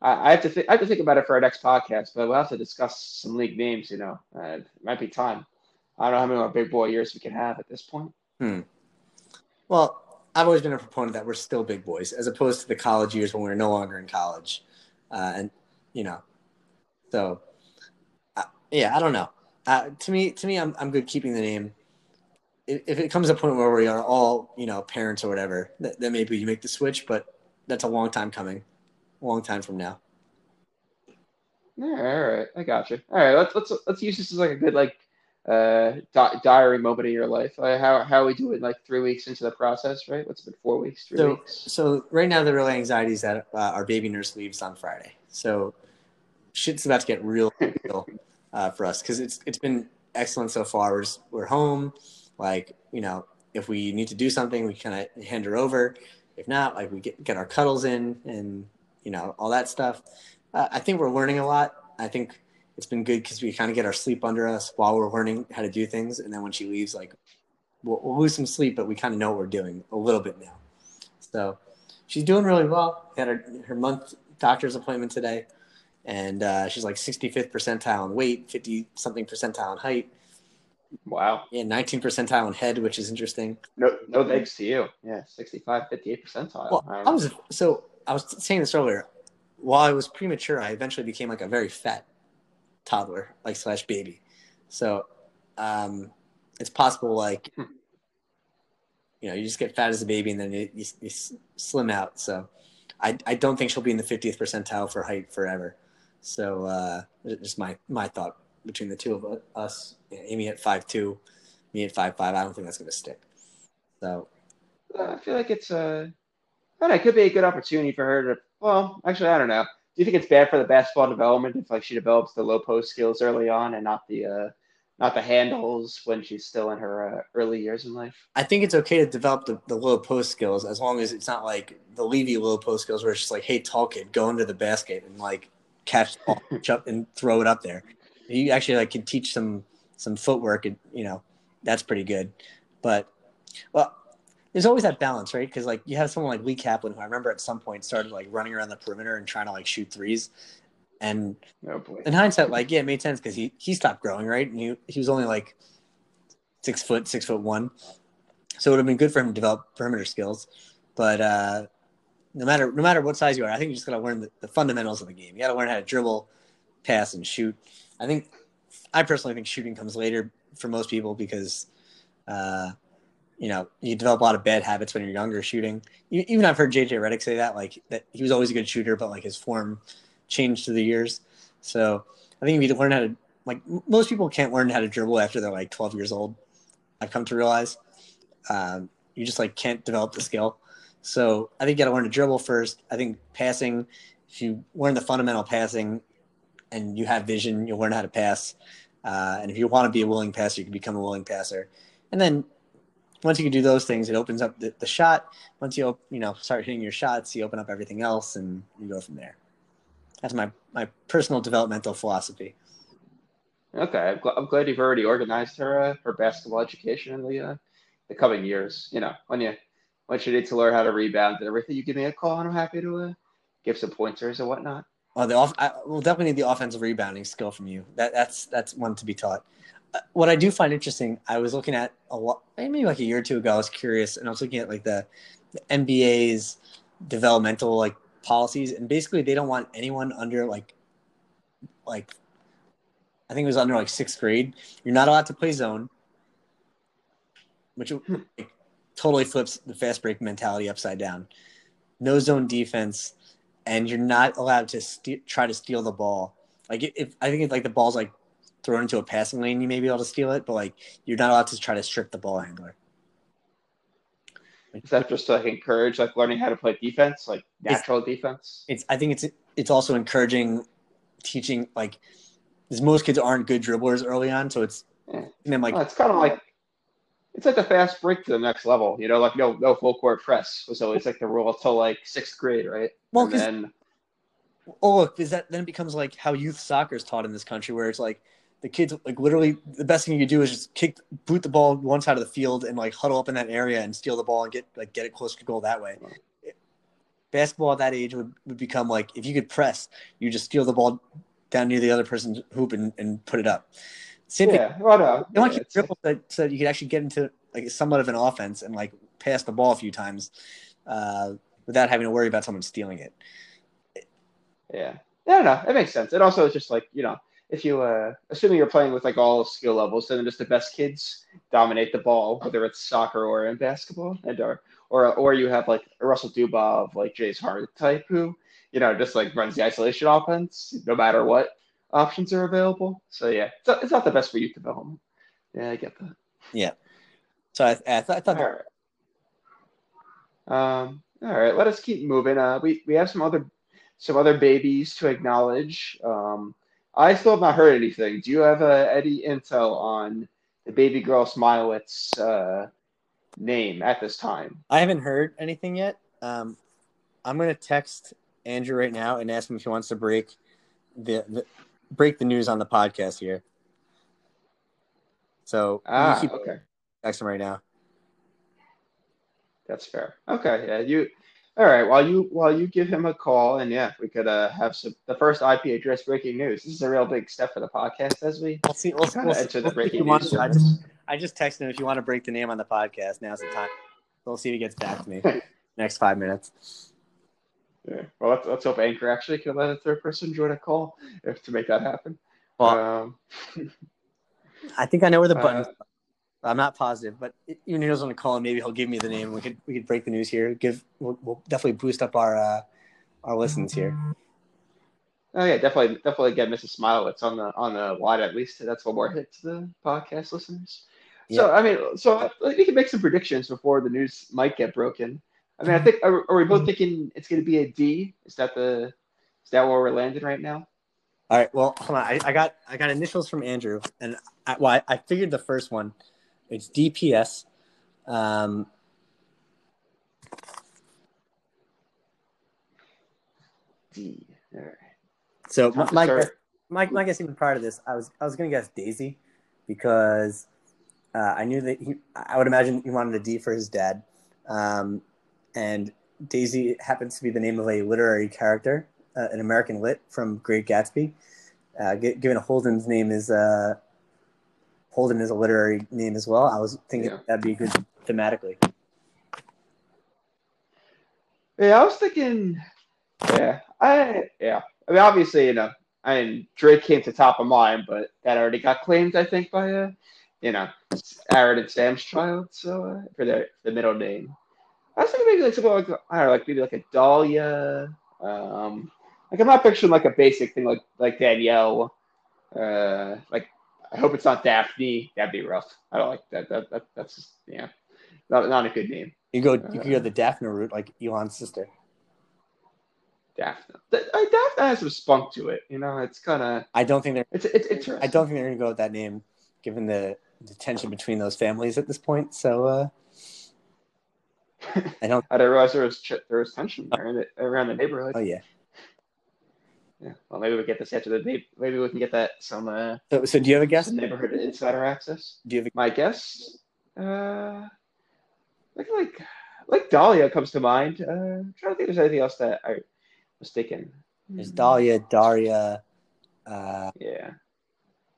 I, I have to think I have to think about it for our next podcast, but we'll have to discuss some league names. You know, uh, it might be time. I don't know how many more big boy years we can have at this point. Hmm. Well, I've always been a proponent that we're still big boys, as opposed to the college years when we are no longer in college, uh, and you know, so uh, yeah, I don't know. Uh, to me, to me, I'm I'm good keeping the name. If, if it comes to a point where we are all you know parents or whatever, th- then maybe you make the switch. But that's a long time coming, a long time from now. Yeah, all right, I got you. All right, let's let's let's use this as like a good like uh di- diary moment in your life. Uh, how how we do it like three weeks into the process, right? What's it been four weeks, three So, weeks? so right now the real anxiety is that uh, our baby nurse leaves on Friday. So shit's about to get real, real uh, for us because it's it's been excellent so far. We're just, we're home. Like you know, if we need to do something, we kind of hand her over. If not, like we get get our cuddles in and you know all that stuff. Uh, I think we're learning a lot. I think it's been good because we kind of get our sleep under us while we're learning how to do things, and then when she leaves, like we'll, we'll lose some sleep, but we kind of know what we're doing a little bit now. So she's doing really well. Had her, her month doctor's appointment today, and uh, she's like 65th percentile in weight, 50 something percentile in height, Wow. Yeah, 19 percentile in head, which is interesting. No no thanks to you. Yeah, 65, 58 percentile. Well, I I was so I was saying this earlier. While I was premature, I eventually became like a very fat toddler, like slash baby. So um, it's possible, like Hmm. you know, you just get fat as a baby and then you, you, you slim out. So I I don't think she'll be in the 50th percentile for height forever. So uh, just my my thought between the two of us, Amy at five two, me at five five. I don't think that's going to stick. So know. I feel like it's uh, I don't know, it could be a good opportunity for her to. Well, actually, I don't know. Do you think it's bad for the basketball development if like she develops the low post skills early on and not the uh, not the handles when she's still in her uh, early years in life? I think it's okay to develop the, the low post skills as long as it's not like the Levy low post skills where it's just like, hey, tall kid, go into the basket and like catch the ball jump and throw it up there. You actually like can teach some some footwork and you know that's pretty good. But well, there's always that balance, right? Because like you have someone like Lee Kaplan, who I remember at some point started like running around the perimeter and trying to like shoot threes. And Oh in hindsight, like yeah, it made sense because he he stopped growing, right? And he he was only like six foot, six foot one, so it would have been good for him to develop perimeter skills. But uh, no matter no matter what size you are, I think you just gotta learn the, the fundamentals of the game. You gotta learn how to dribble, pass, and shoot. I think I personally think shooting comes later for most people because uh, you know you develop a lot of bad habits when you're younger shooting. Even I've heard JJ Redick say that like that he was always a good shooter, but like his form changed through the years. So I think if you learn how to like most people can't learn how to dribble after they're like 12 years old. I've come to realize um, you just like can't develop the skill. So I think you got to learn to dribble first. I think passing, if you learn the fundamental passing and you have vision, you'll learn how to pass. Uh, and if you want to be a willing passer, you can become a willing passer. And then once you can do those things, it opens up the, the shot. Once you you know start hitting your shots, you open up everything else, and you go from there. That's my my personal developmental philosophy. Okay, I'm, gl- I'm glad you've already organized her uh, her basketball education in the uh, the coming years. You know, when you once you need to learn how to rebound and everything, you give me a call, and I'm happy to uh, give some pointers and whatnot. Oh, the off. I, we'll definitely need the offensive rebounding skill from you. That that's that's one to be taught. What I do find interesting, I was looking at a lot, maybe like a year or two ago. I was curious, and I was looking at like the, the NBA's developmental like policies, and basically they don't want anyone under like, like, I think it was under like sixth grade. You're not allowed to play zone, which hmm. like, totally flips the fast break mentality upside down. No zone defense and you're not allowed to st- try to steal the ball. Like if I think it's like the ball's like thrown into a passing lane, you may be able to steal it, but like you're not allowed to try to strip the ball handler. Is that just to like encourage like learning how to play defense, like natural defense? It's I think it's it's also encouraging teaching like because most kids aren't good dribblers early on, so it's Yeah. and then like Well, it's kind of like it's like a fast break to the next level. You know, like no no full court press was always like the rule until like sixth grade, right? Well, and then oh look, is that then it becomes like how youth soccer is taught in this country, where it's like the kids like literally the best thing you could do is just kick boot the ball one side of the field and like huddle up in that area and steal the ball and get like get it close to goal that way. Basketball at that age would, would become like if you could press, you just steal the ball down near the other person's hoop and, and put it up. Same thing yeah, well, no, yeah, dribble so, so you could actually get into like somewhat of an offense and like pass the ball a few times uh, without having to worry about someone stealing it. Yeah. I don't know. it makes sense. It also, is just like, you know, if you, uh, assuming you're playing with like all skill levels, then just the best kids dominate the ball, whether it's soccer or in basketball, and or or or you have like a Russell Dubov, like Jay's Hart type, who, you know, just like runs the isolation offense no matter what options are available. So yeah, it's not, it's not the best for youth development. Yeah, I get that. Yeah. So I, I, th- I thought All right. Um, all right, let us keep moving. Uh, we, we have some other some other babies to acknowledge. Um, I still have not heard anything. Do you have uh, any intel on the baby girl Smilewitz uh, name at this time? I haven't heard anything yet. Um, I'm gonna text Andrew right now and ask him if he wants to break the, the break the news on the podcast here. So Ah, keep okay, texting him right now. that's fair. Okay, yeah, you. All right, while you while you give him a call, and yeah, we could uh, have some the first IP address breaking news. This is a real big step for the podcast as we We'll see. We'll, kind we'll enter the we'll see if he breaking news. to. I just I just texted him if you want to break the name on the podcast. Now's the time. We'll see if he gets back to me next five minutes. Yeah. Well, let's, let's hope Anchor actually can let a third person join a call if to make that happen. Well, um, I think I know where the uh, buttons. I'm not positive, but even if he doesn't want to call, maybe he'll give me the name. We could we could break the news here. Give we'll, we'll definitely boost up our uh, our listens here. oh yeah, definitely, definitely get Mrs. Smilewitz on the on the line at least. That's one more hit to the podcast listeners. So I mean, so we can make some predictions before the news might get broken. I mean, I think are, are we both thinking it's going to be a D? Is that the is that where we're landing right now? All right. Well, hold on. I, I got I got initials from Andrew, and I, well, I, I figured the first one. It's DPS. Um, D. All right. so Time my, my, guess, my my guess even prior to this, I was I was gonna guess Daisy because uh, I knew that he. I would imagine he wanted a D for his dad, Um, and Daisy happens to be the name of a literary character, uh, an American lit from Great Gatsby. Uh, given Holden's name is uh, Holden is a literary name as well. I was thinking Yeah. that'd be good thematically. Yeah, I was thinking. Yeah, I yeah. I mean, obviously, you know, I mean, Drake came to top of mind, but that already got claimed, I think, by uh, you know, Aaron and Sam's child. So uh, for their the middle name, I was thinking maybe like something like I don't know, like maybe like a Dahlia. Um, like I'm not picturing like a basic thing like like Danielle. Uh, like I hope it's not Daphne. That'd be rough. I don't like that. That, that that's just, yeah, not not a good name. You go, you could go the Daphne route, like Elon's sister. Daphne. I- Daphne has some spunk to it. You know, it's kind of I don't think they're. it's it's interesting. I don't think they're going to go with that name, given the, the tension between those families at this point. So uh, I don't. I didn't realize there was ch- there was tension there in the, around the neighborhood. Oh yeah. Yeah. Well, maybe we get this after the date. Maybe we can get that some uh, So, so do you have a guess? neighborhood insider access. Do you have a, My guess, uh, like like like Dahlia comes to mind. Uh, I'm trying to think if there's anything else that I was thinking. there's Dahlia, Daria, uh, Yeah.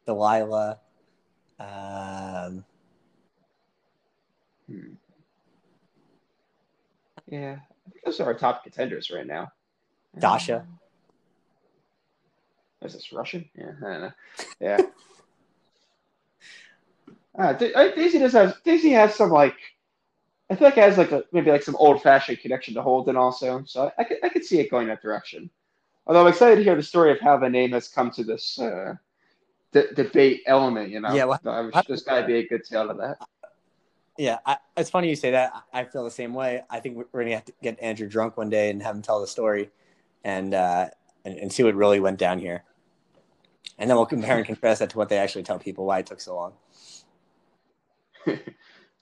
Delilah. Um, Hmm. Yeah. I think those are our top contenders right now. Dasha. Is this Russian? Yeah, I don't know. Yeah. uh, Daisy does have Daisy has some like I feel like it has like a maybe like some old fashioned connection to Holden also. So I, I could I could see it going that direction. Although I'm excited to hear the story of how the name has come to this uh, d- debate element. You know, Yeah, well, So I'm sure there's got to be a good tale to that. yeah, I, it's funny you say that. I feel the same way. I think we're going to have to get Andrew drunk one day and have him tell the story, and uh, and, and see what really went down here. And then we'll compare and contrast that to what they actually tell people why it took so long.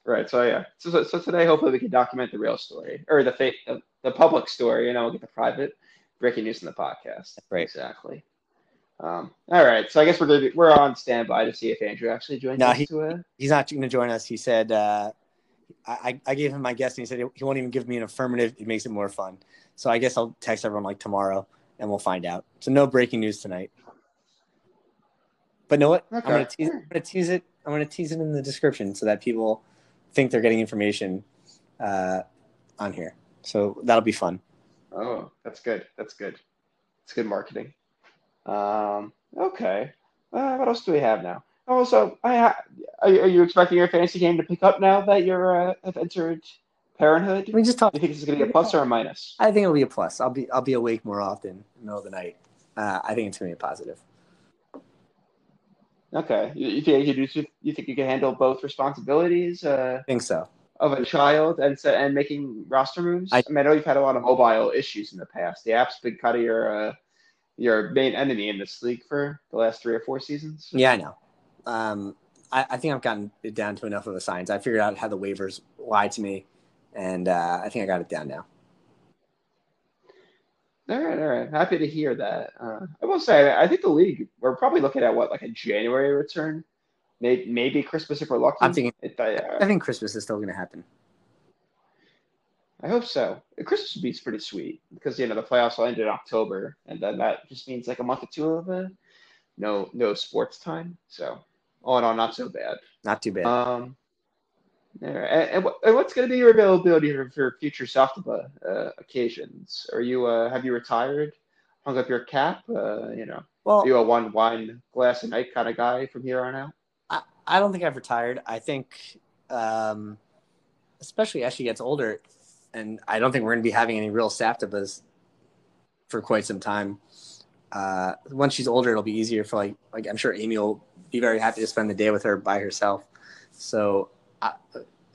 Right. So yeah. So, so so today, hopefully, we can document the real story or the fake, the, the public story, and then we'll get the private breaking news in the podcast. Right. Exactly. Um, all right. So I guess we're gonna be, we're on standby to see if Andrew actually joins No, us he- to a. He's not going to join us. He said, uh, I, I gave him my guess, and he said he won't even give me an affirmative. It makes it more fun. So I guess I'll text everyone like tomorrow, and we'll find out. So no breaking news tonight. But know what? I'm going to tease. I'm to tease it. I'm to tease it in the description so that people think they're getting information uh, on here. So that'll be fun. Oh, that's good. That's good. It's good marketing. Um. Okay. Uh, what else do we have now? Oh, so I ha- are, you- are you expecting your fantasy game to pick up now that you're uh, have entered parenthood? We just talk. Do you think this is going to be a plus or a minus? I think it'll be a plus. I'll be I'll be awake more often in the middle of the night. Uh, I think it's going to be a positive. Okay. You, you think you do? You think you can handle both responsibilities uh, I think so. of a child and so, and making roster moves? I, I- mean, I know you've had a lot of mobile issues in the past. The app's been kind of your uh, your main enemy in this league for the last three or four seasons. Yeah, I know. Um, I, I think I've gotten it down to enough of a science. I figured out how the waivers lie to me, and uh, I think I got it down now. All right, all right. Happy to hear that. Uh, I will say, I think the league we're probably looking at what like a January return, maybe maybe Christmas if we're lucky. I'm thinking- It, uh, I think Christmas is still going to happen. I hope so. Christmas would be pretty sweet because you know the playoffs will end in October, and then that just means like a month or two of uh, no no sports time. So all in all, not so bad. Not too bad. Um. And, and, and what's going to be your availability for, for future Softaba uh, occasions? Are you uh, have you retired? Hung up your cap? Uh, you know, well, are you a one wine glass a night kind of guy from here on out? I, I don't think I've retired. I think, um, especially as she gets older, and I don't think we're going to be having any real Saptabas for quite some time. Uh, once she's older, it'll be easier for like like I'm sure Amy will be very happy to spend the day with her by herself. So, I,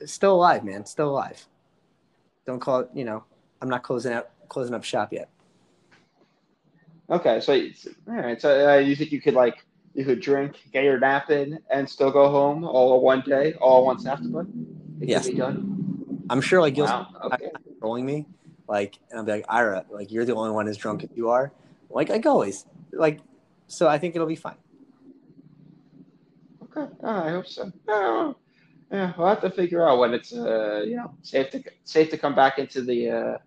still alive, man, still alive. Don't call it. You know, I'm not closing out closing up shop yet. Okay, so all right. So uh, you think you could like you could drink, get your nap in, and still go home all one day, all once after? It Yes. be done. I'm sure like you'll Wow. Okay. controlling me, like, and I'll be like, Ira, like you're the only one as drunk as you are, like like always, like. So I think it'll be fine. Okay, oh, I hope so. Oh. Yeah, we'll have to figure out when it's uh you know safe to safe to come back into the uh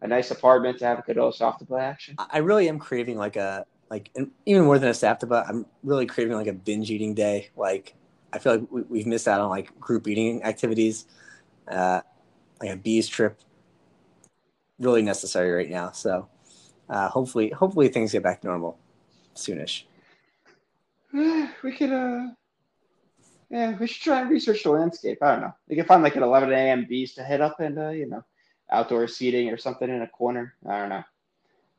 a nice apartment to have a good old soft play action. I really am craving like a like even more than a Saptaba, I'm really craving like a binge eating day. Like I feel like we, we've missed out on like group eating activities, uh, like a bees trip. Really necessary right now. So uh, hopefully, hopefully things get back to normal soonish. we could uh yeah, we should try and research the landscape. I don't know. We could find like an 11 a.m. bees to hit up and uh, you know, outdoor seating or something in a corner. I don't know,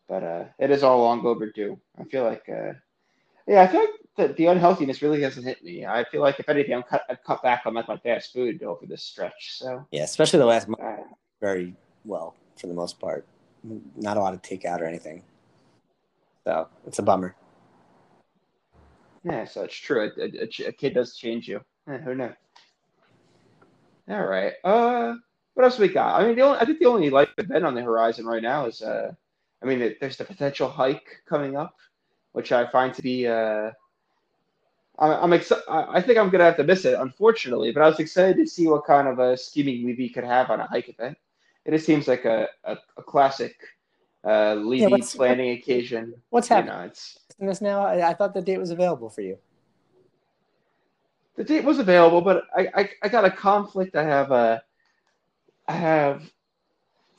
but uh, it is all long overdue. I feel like, uh, yeah, I feel like the, the unhealthiness really hasn't hit me. I feel like if anything, I'm cut, I've cut back on like my fast food over this stretch. So Yeah, especially the last month, uh, very well for the most part. Not a lot of takeout or anything. So it's a bummer. Yeah, so it's true. A, a, a kid does change you. Eh, who knows? All right. Uh, what else we got? I mean, the only, I think the only light event on the horizon right now is, uh, I mean, there- there's the potential hike coming up, which I find to be, uh, I'm, I'm excited. I think I'm gonna have to miss it, unfortunately. But I was excited to see what kind of a scheming Levy could have on a hike event. It just seems like a, a, a classic uh, Levy what's- planning occasion. What's You happening know, it's in this now? I, I thought the date was available for you. the date was available, but I, I, I got a conflict. I have a, I have,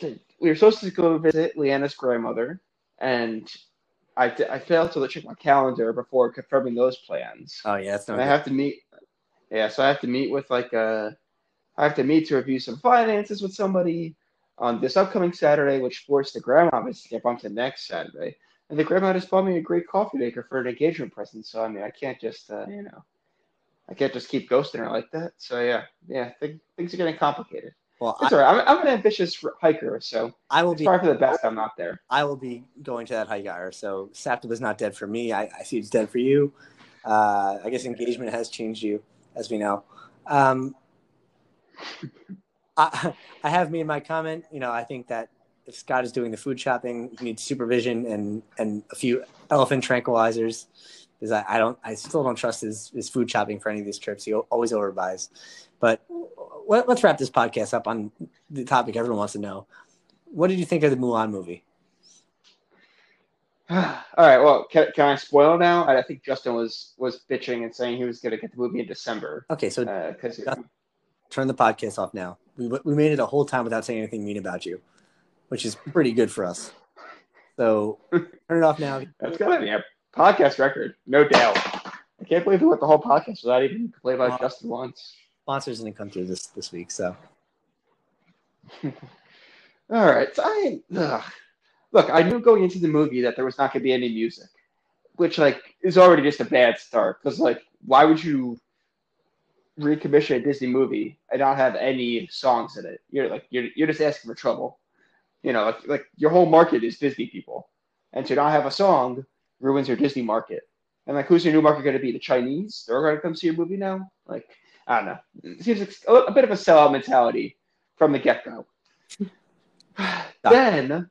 we were supposed to go visit Leanna's grandmother, and I, I failed to check my calendar before confirming those plans. Oh yeah, that's not. And I have to meet, yeah, so I have to meet with like a, I have to meet to review some finances with somebody on this upcoming Saturday, which forced the grandma to get bumped to next Saturday. And the grandma just bought me a great coffee maker for an engagement present. So I mean, I can't just, uh, you know, I can't just keep ghosting her like that. So yeah, yeah, th- things are getting complicated. Well, I, all right. I'm, I'm an ambitious r- hiker, so I will it's be. probably for the best I'm not there. I will be going to that hike hour. So Saptaba's not dead for me. I, I see it's dead for you. Uh, I guess engagement has changed you, as we know. Um, I, I have made my comment. You know, I think that if Scott is doing the food shopping, he needs supervision and and a few elephant tranquilizers. Because I, I don't, I still don't trust his, his food shopping for any of these trips. He always overbuys. But let, let's wrap this podcast up on the topic everyone wants to know. What did you think of the Mulan movie? All right. Well, can, can I spoil now? I I think Justin was was bitching and saying he was going to get the movie in December Okay, so uh, because turn the podcast off now. We, we made it a whole time without saying anything mean about you, which is pretty good for us. So turn it off now. that's got to be a podcast record, no doubt. I can't believe we went the whole podcast without even complaining about. Justin once. Sponsors didn't come through this this week, so All right. So I ugh. look. I knew going into the movie that there was not going to be any music, which like is already just a bad start. Because like, why would you recommission a Disney movie and not have any songs in it? You're like you're you're just asking for trouble. You know, like like your whole market is Disney people, and to not have a song ruins your Disney market. And like, who's your new market going to be? The Chinese? They're going to come see your movie now? Like, I don't know. It seems like a, a bit of a sellout mentality from the get go. then,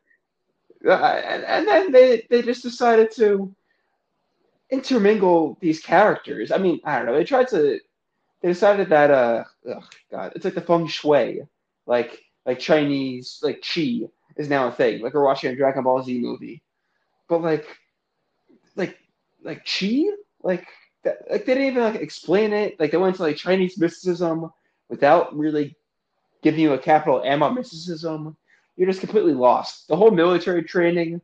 uh, and, and then they, they just decided to intermingle these characters. I mean, I don't know. They tried to. They decided that uh, ugh, God, it's like the feng shui, like like Chinese, like chi is now a thing. Like we're watching a Dragon Ball Z movie, but like, like, like chi, like that, like they didn't even like explain it. Like they went to like Chinese mysticism without really giving you a capital M on mysticism. You're just completely lost. The whole military training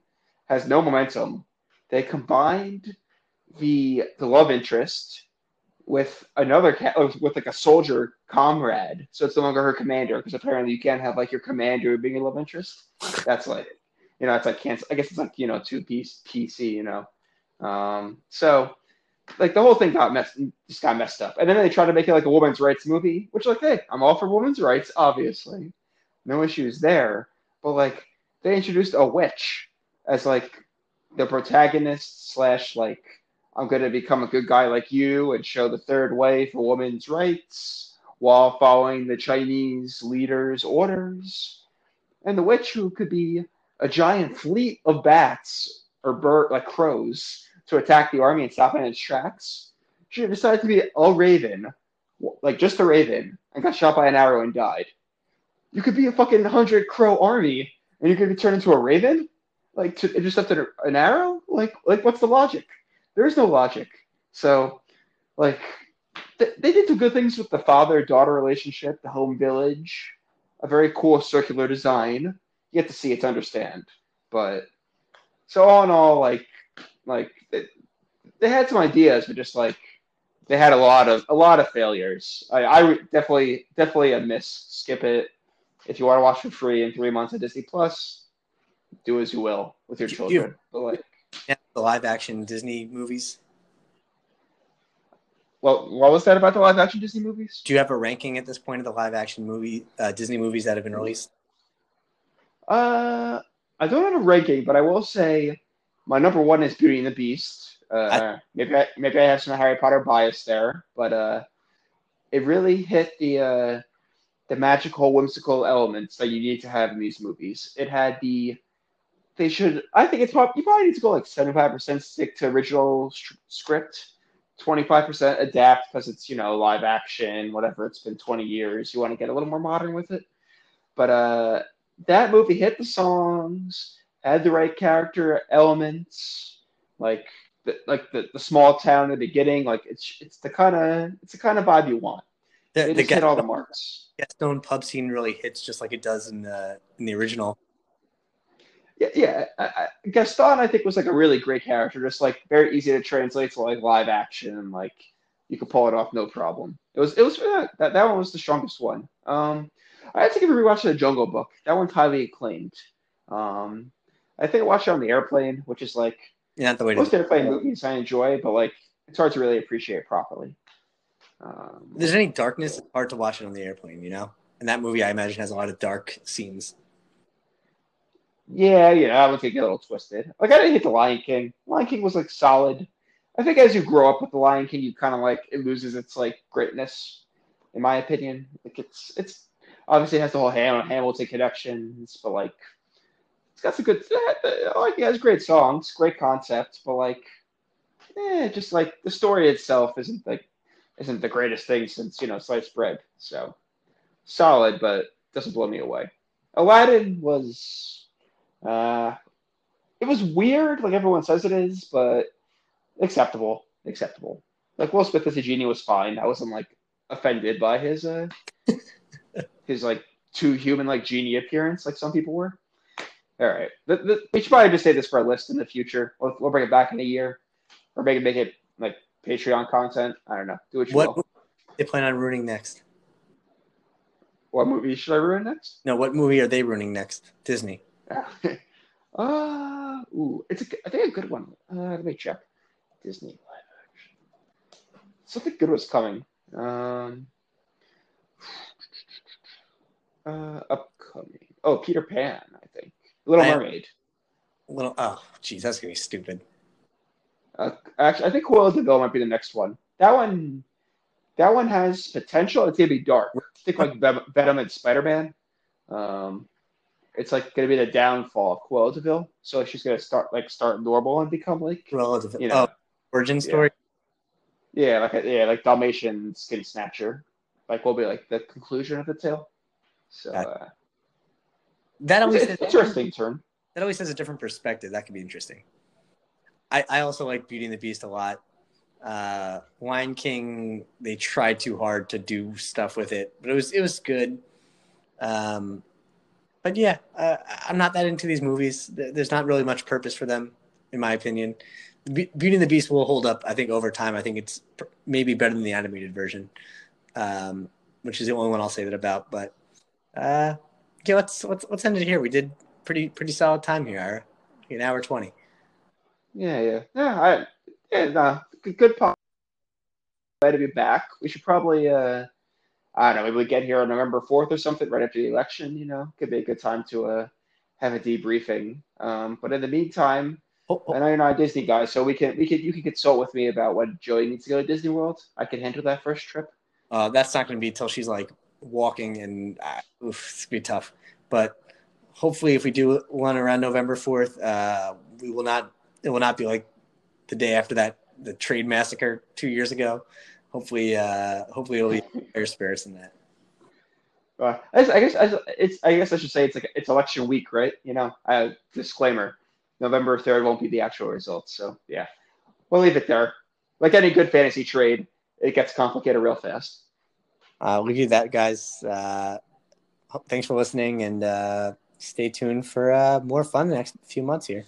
has no momentum. They combined the the love interest with another with like a soldier comrade. So it's no longer her commander because apparently you can't have like your commander being a love interest. That's like you know it's like cancel. I guess it's like you know two piece PC. You know, um, so like the whole thing got messed just got messed up. And then they tried to make it like a women's rights movie, which like hey, I'm all for women's rights, obviously, no issues there. But like they introduced a witch as like the protagonist slash like I'm gonna become a good guy like you and show the third way for women's rights while following the Chinese leader's orders. And the witch who could be a giant fleet of bats or bird like crows to attack the army and stop it in its tracks. She decided to be a raven, like just a raven, and got shot by an arrow and died. You could be a fucking hundred crow army, and you could be turned into a raven, like to, just after an arrow. Like, like what's the logic? There is no logic. So, like, th- they did some good things with the father-daughter relationship, the home village, a very cool circular design. You get to see it to understand, but so all in all, like, like they, they had some ideas, but just like they had a lot of a lot of failures. I, I definitely definitely a miss. Skip it if you want to watch for free in three months at Disney Plus. Do as you will with your You- children. But like, Yeah, the live action Disney movies. well, what was that about the live action Disney movies? Do you have a ranking at this point of the live action movie uh, Disney movies that have been released? Uh, I don't have a ranking, but I will say my number one is Beauty and the Beast. Uh, I- maybe I, maybe I have some Harry Potter bias there, but uh, it really hit the uh, the magical, whimsical elements that you need to have in these movies. It had the they should. I think it's probably you probably need to go like seventy five percent stick to original st- script, twenty five percent adapt because it's you know live action, whatever. It's been twenty years. You want to get a little more modern with it, but uh, that movie hit the songs, had the right character elements, like the, like the, the small town in the beginning. Like it's it's the kind of it's the kind of vibe you want. The, It the just hit all the marks. Gaston pub scene really hits just like it does in the in the original. Yeah, yeah. I, I, Gaston, I think, was like a really great character, just like very easy to translate to like live action, and like you could pull it off no problem. It was, it was that that, that one was the strongest one. Um, I had to give a rewatch to the Jungle Book. That one's highly acclaimed. Um, I think I watched it on the airplane, which is like Yeah, not the way to. most airplane movies I enjoy, but like it's hard to really appreciate properly. Um, If there's any darkness, it's hard to watch it on the airplane, you know. And that movie, I imagine, has a lot of dark scenes. Yeah, yeah, I would think a little twisted. Like I didn't hate the Lion King. Lion King was like solid. I think as you grow up with the Lion King, you kind of like it loses its like greatness, in my opinion. Like it's it's obviously it has the whole Ham- Hamilton connections, but like it's got some good. Like it has great songs, great concepts, but like, eh, just like the story itself isn't like isn't the greatest thing since you know sliced bread. So solid, but doesn't blow me away. Aladdin was uh, it was weird, like everyone says it is, but acceptable. Acceptable. Like Will Smith as a genie was fine. I wasn't like offended by his uh his like too human like genie appearance, like some people were. All right, the, the, we should probably just say this for a list in the future. We'll, we'll bring it back in a year, or make it make it like Patreon content. I don't know. Do what you What will. they plan on ruining next? What movie should I ruin next? No, what movie are they ruining next? Disney. uh, ooh, it's a, I think a good one. Uh, let me check. Disney live action. Something good was coming. Um, uh, upcoming. Oh, Peter Pan, I think. Little I- Mermaid. Little. Oh, geez, that's gonna be stupid. Uh, actually, I think Cruella de Vil might be the next one. That one, that one has potential. It's gonna be dark. Think like Venom and Spider Man. Um, it's like gonna be the downfall of Vil. So she's gonna start like start normal and become like Relative. you know, oh, origin story. yeah, like a, yeah, like Dalmatian skin snatcher. Like will be like the conclusion of the tale. So uh, That always it's, it's interesting turn. that always has a different perspective. That could be interesting. I, I also like Beauty and the Beast a lot. Uh, Lion King, they tried too hard to do stuff with it, but it was it was good. Um, but yeah, uh, I'm not that into these movies. There's not really much purpose for them, in my opinion. Be- Beauty and the Beast will hold up, I think, over time. I think it's pr- maybe better than the animated version, um, which is the only one I'll say that about. But uh, okay, let's let's let's end it here. We did pretty pretty solid time here, Ira. An hour twenty. Yeah, yeah, yeah. I, yeah, no, good, good. Glad to be back. We should probably, uh, I don't know, maybe we get here on November fourth or something, right after the election. You know, could be a good time to uh have a debriefing. Um, but in the meantime, Oh, oh, I know you're not a Disney guy, so we can we can you can consult with me about when Joey needs to go to Disney World. I can handle that first trip. Uh, that's not going to be until she's like walking, and uh, oof, it's gonna be tough. But hopefully, if we do one around November fourth, uh, we will not. It will not be like the day after that the trade massacre two years ago. Hopefully, uh, hopefully it'll be higher spirits than that. Uh, I guess, I guess I- it's. I guess I should say it's like it's election week, right? You know, uh, disclaimer: November third won't be the actual results. So yeah, we'll leave it there. Like any good fantasy trade, it gets complicated real fast. Uh, we'll do that, guys. Uh, thanks for listening, and uh, stay tuned for uh, more fun the next few months here.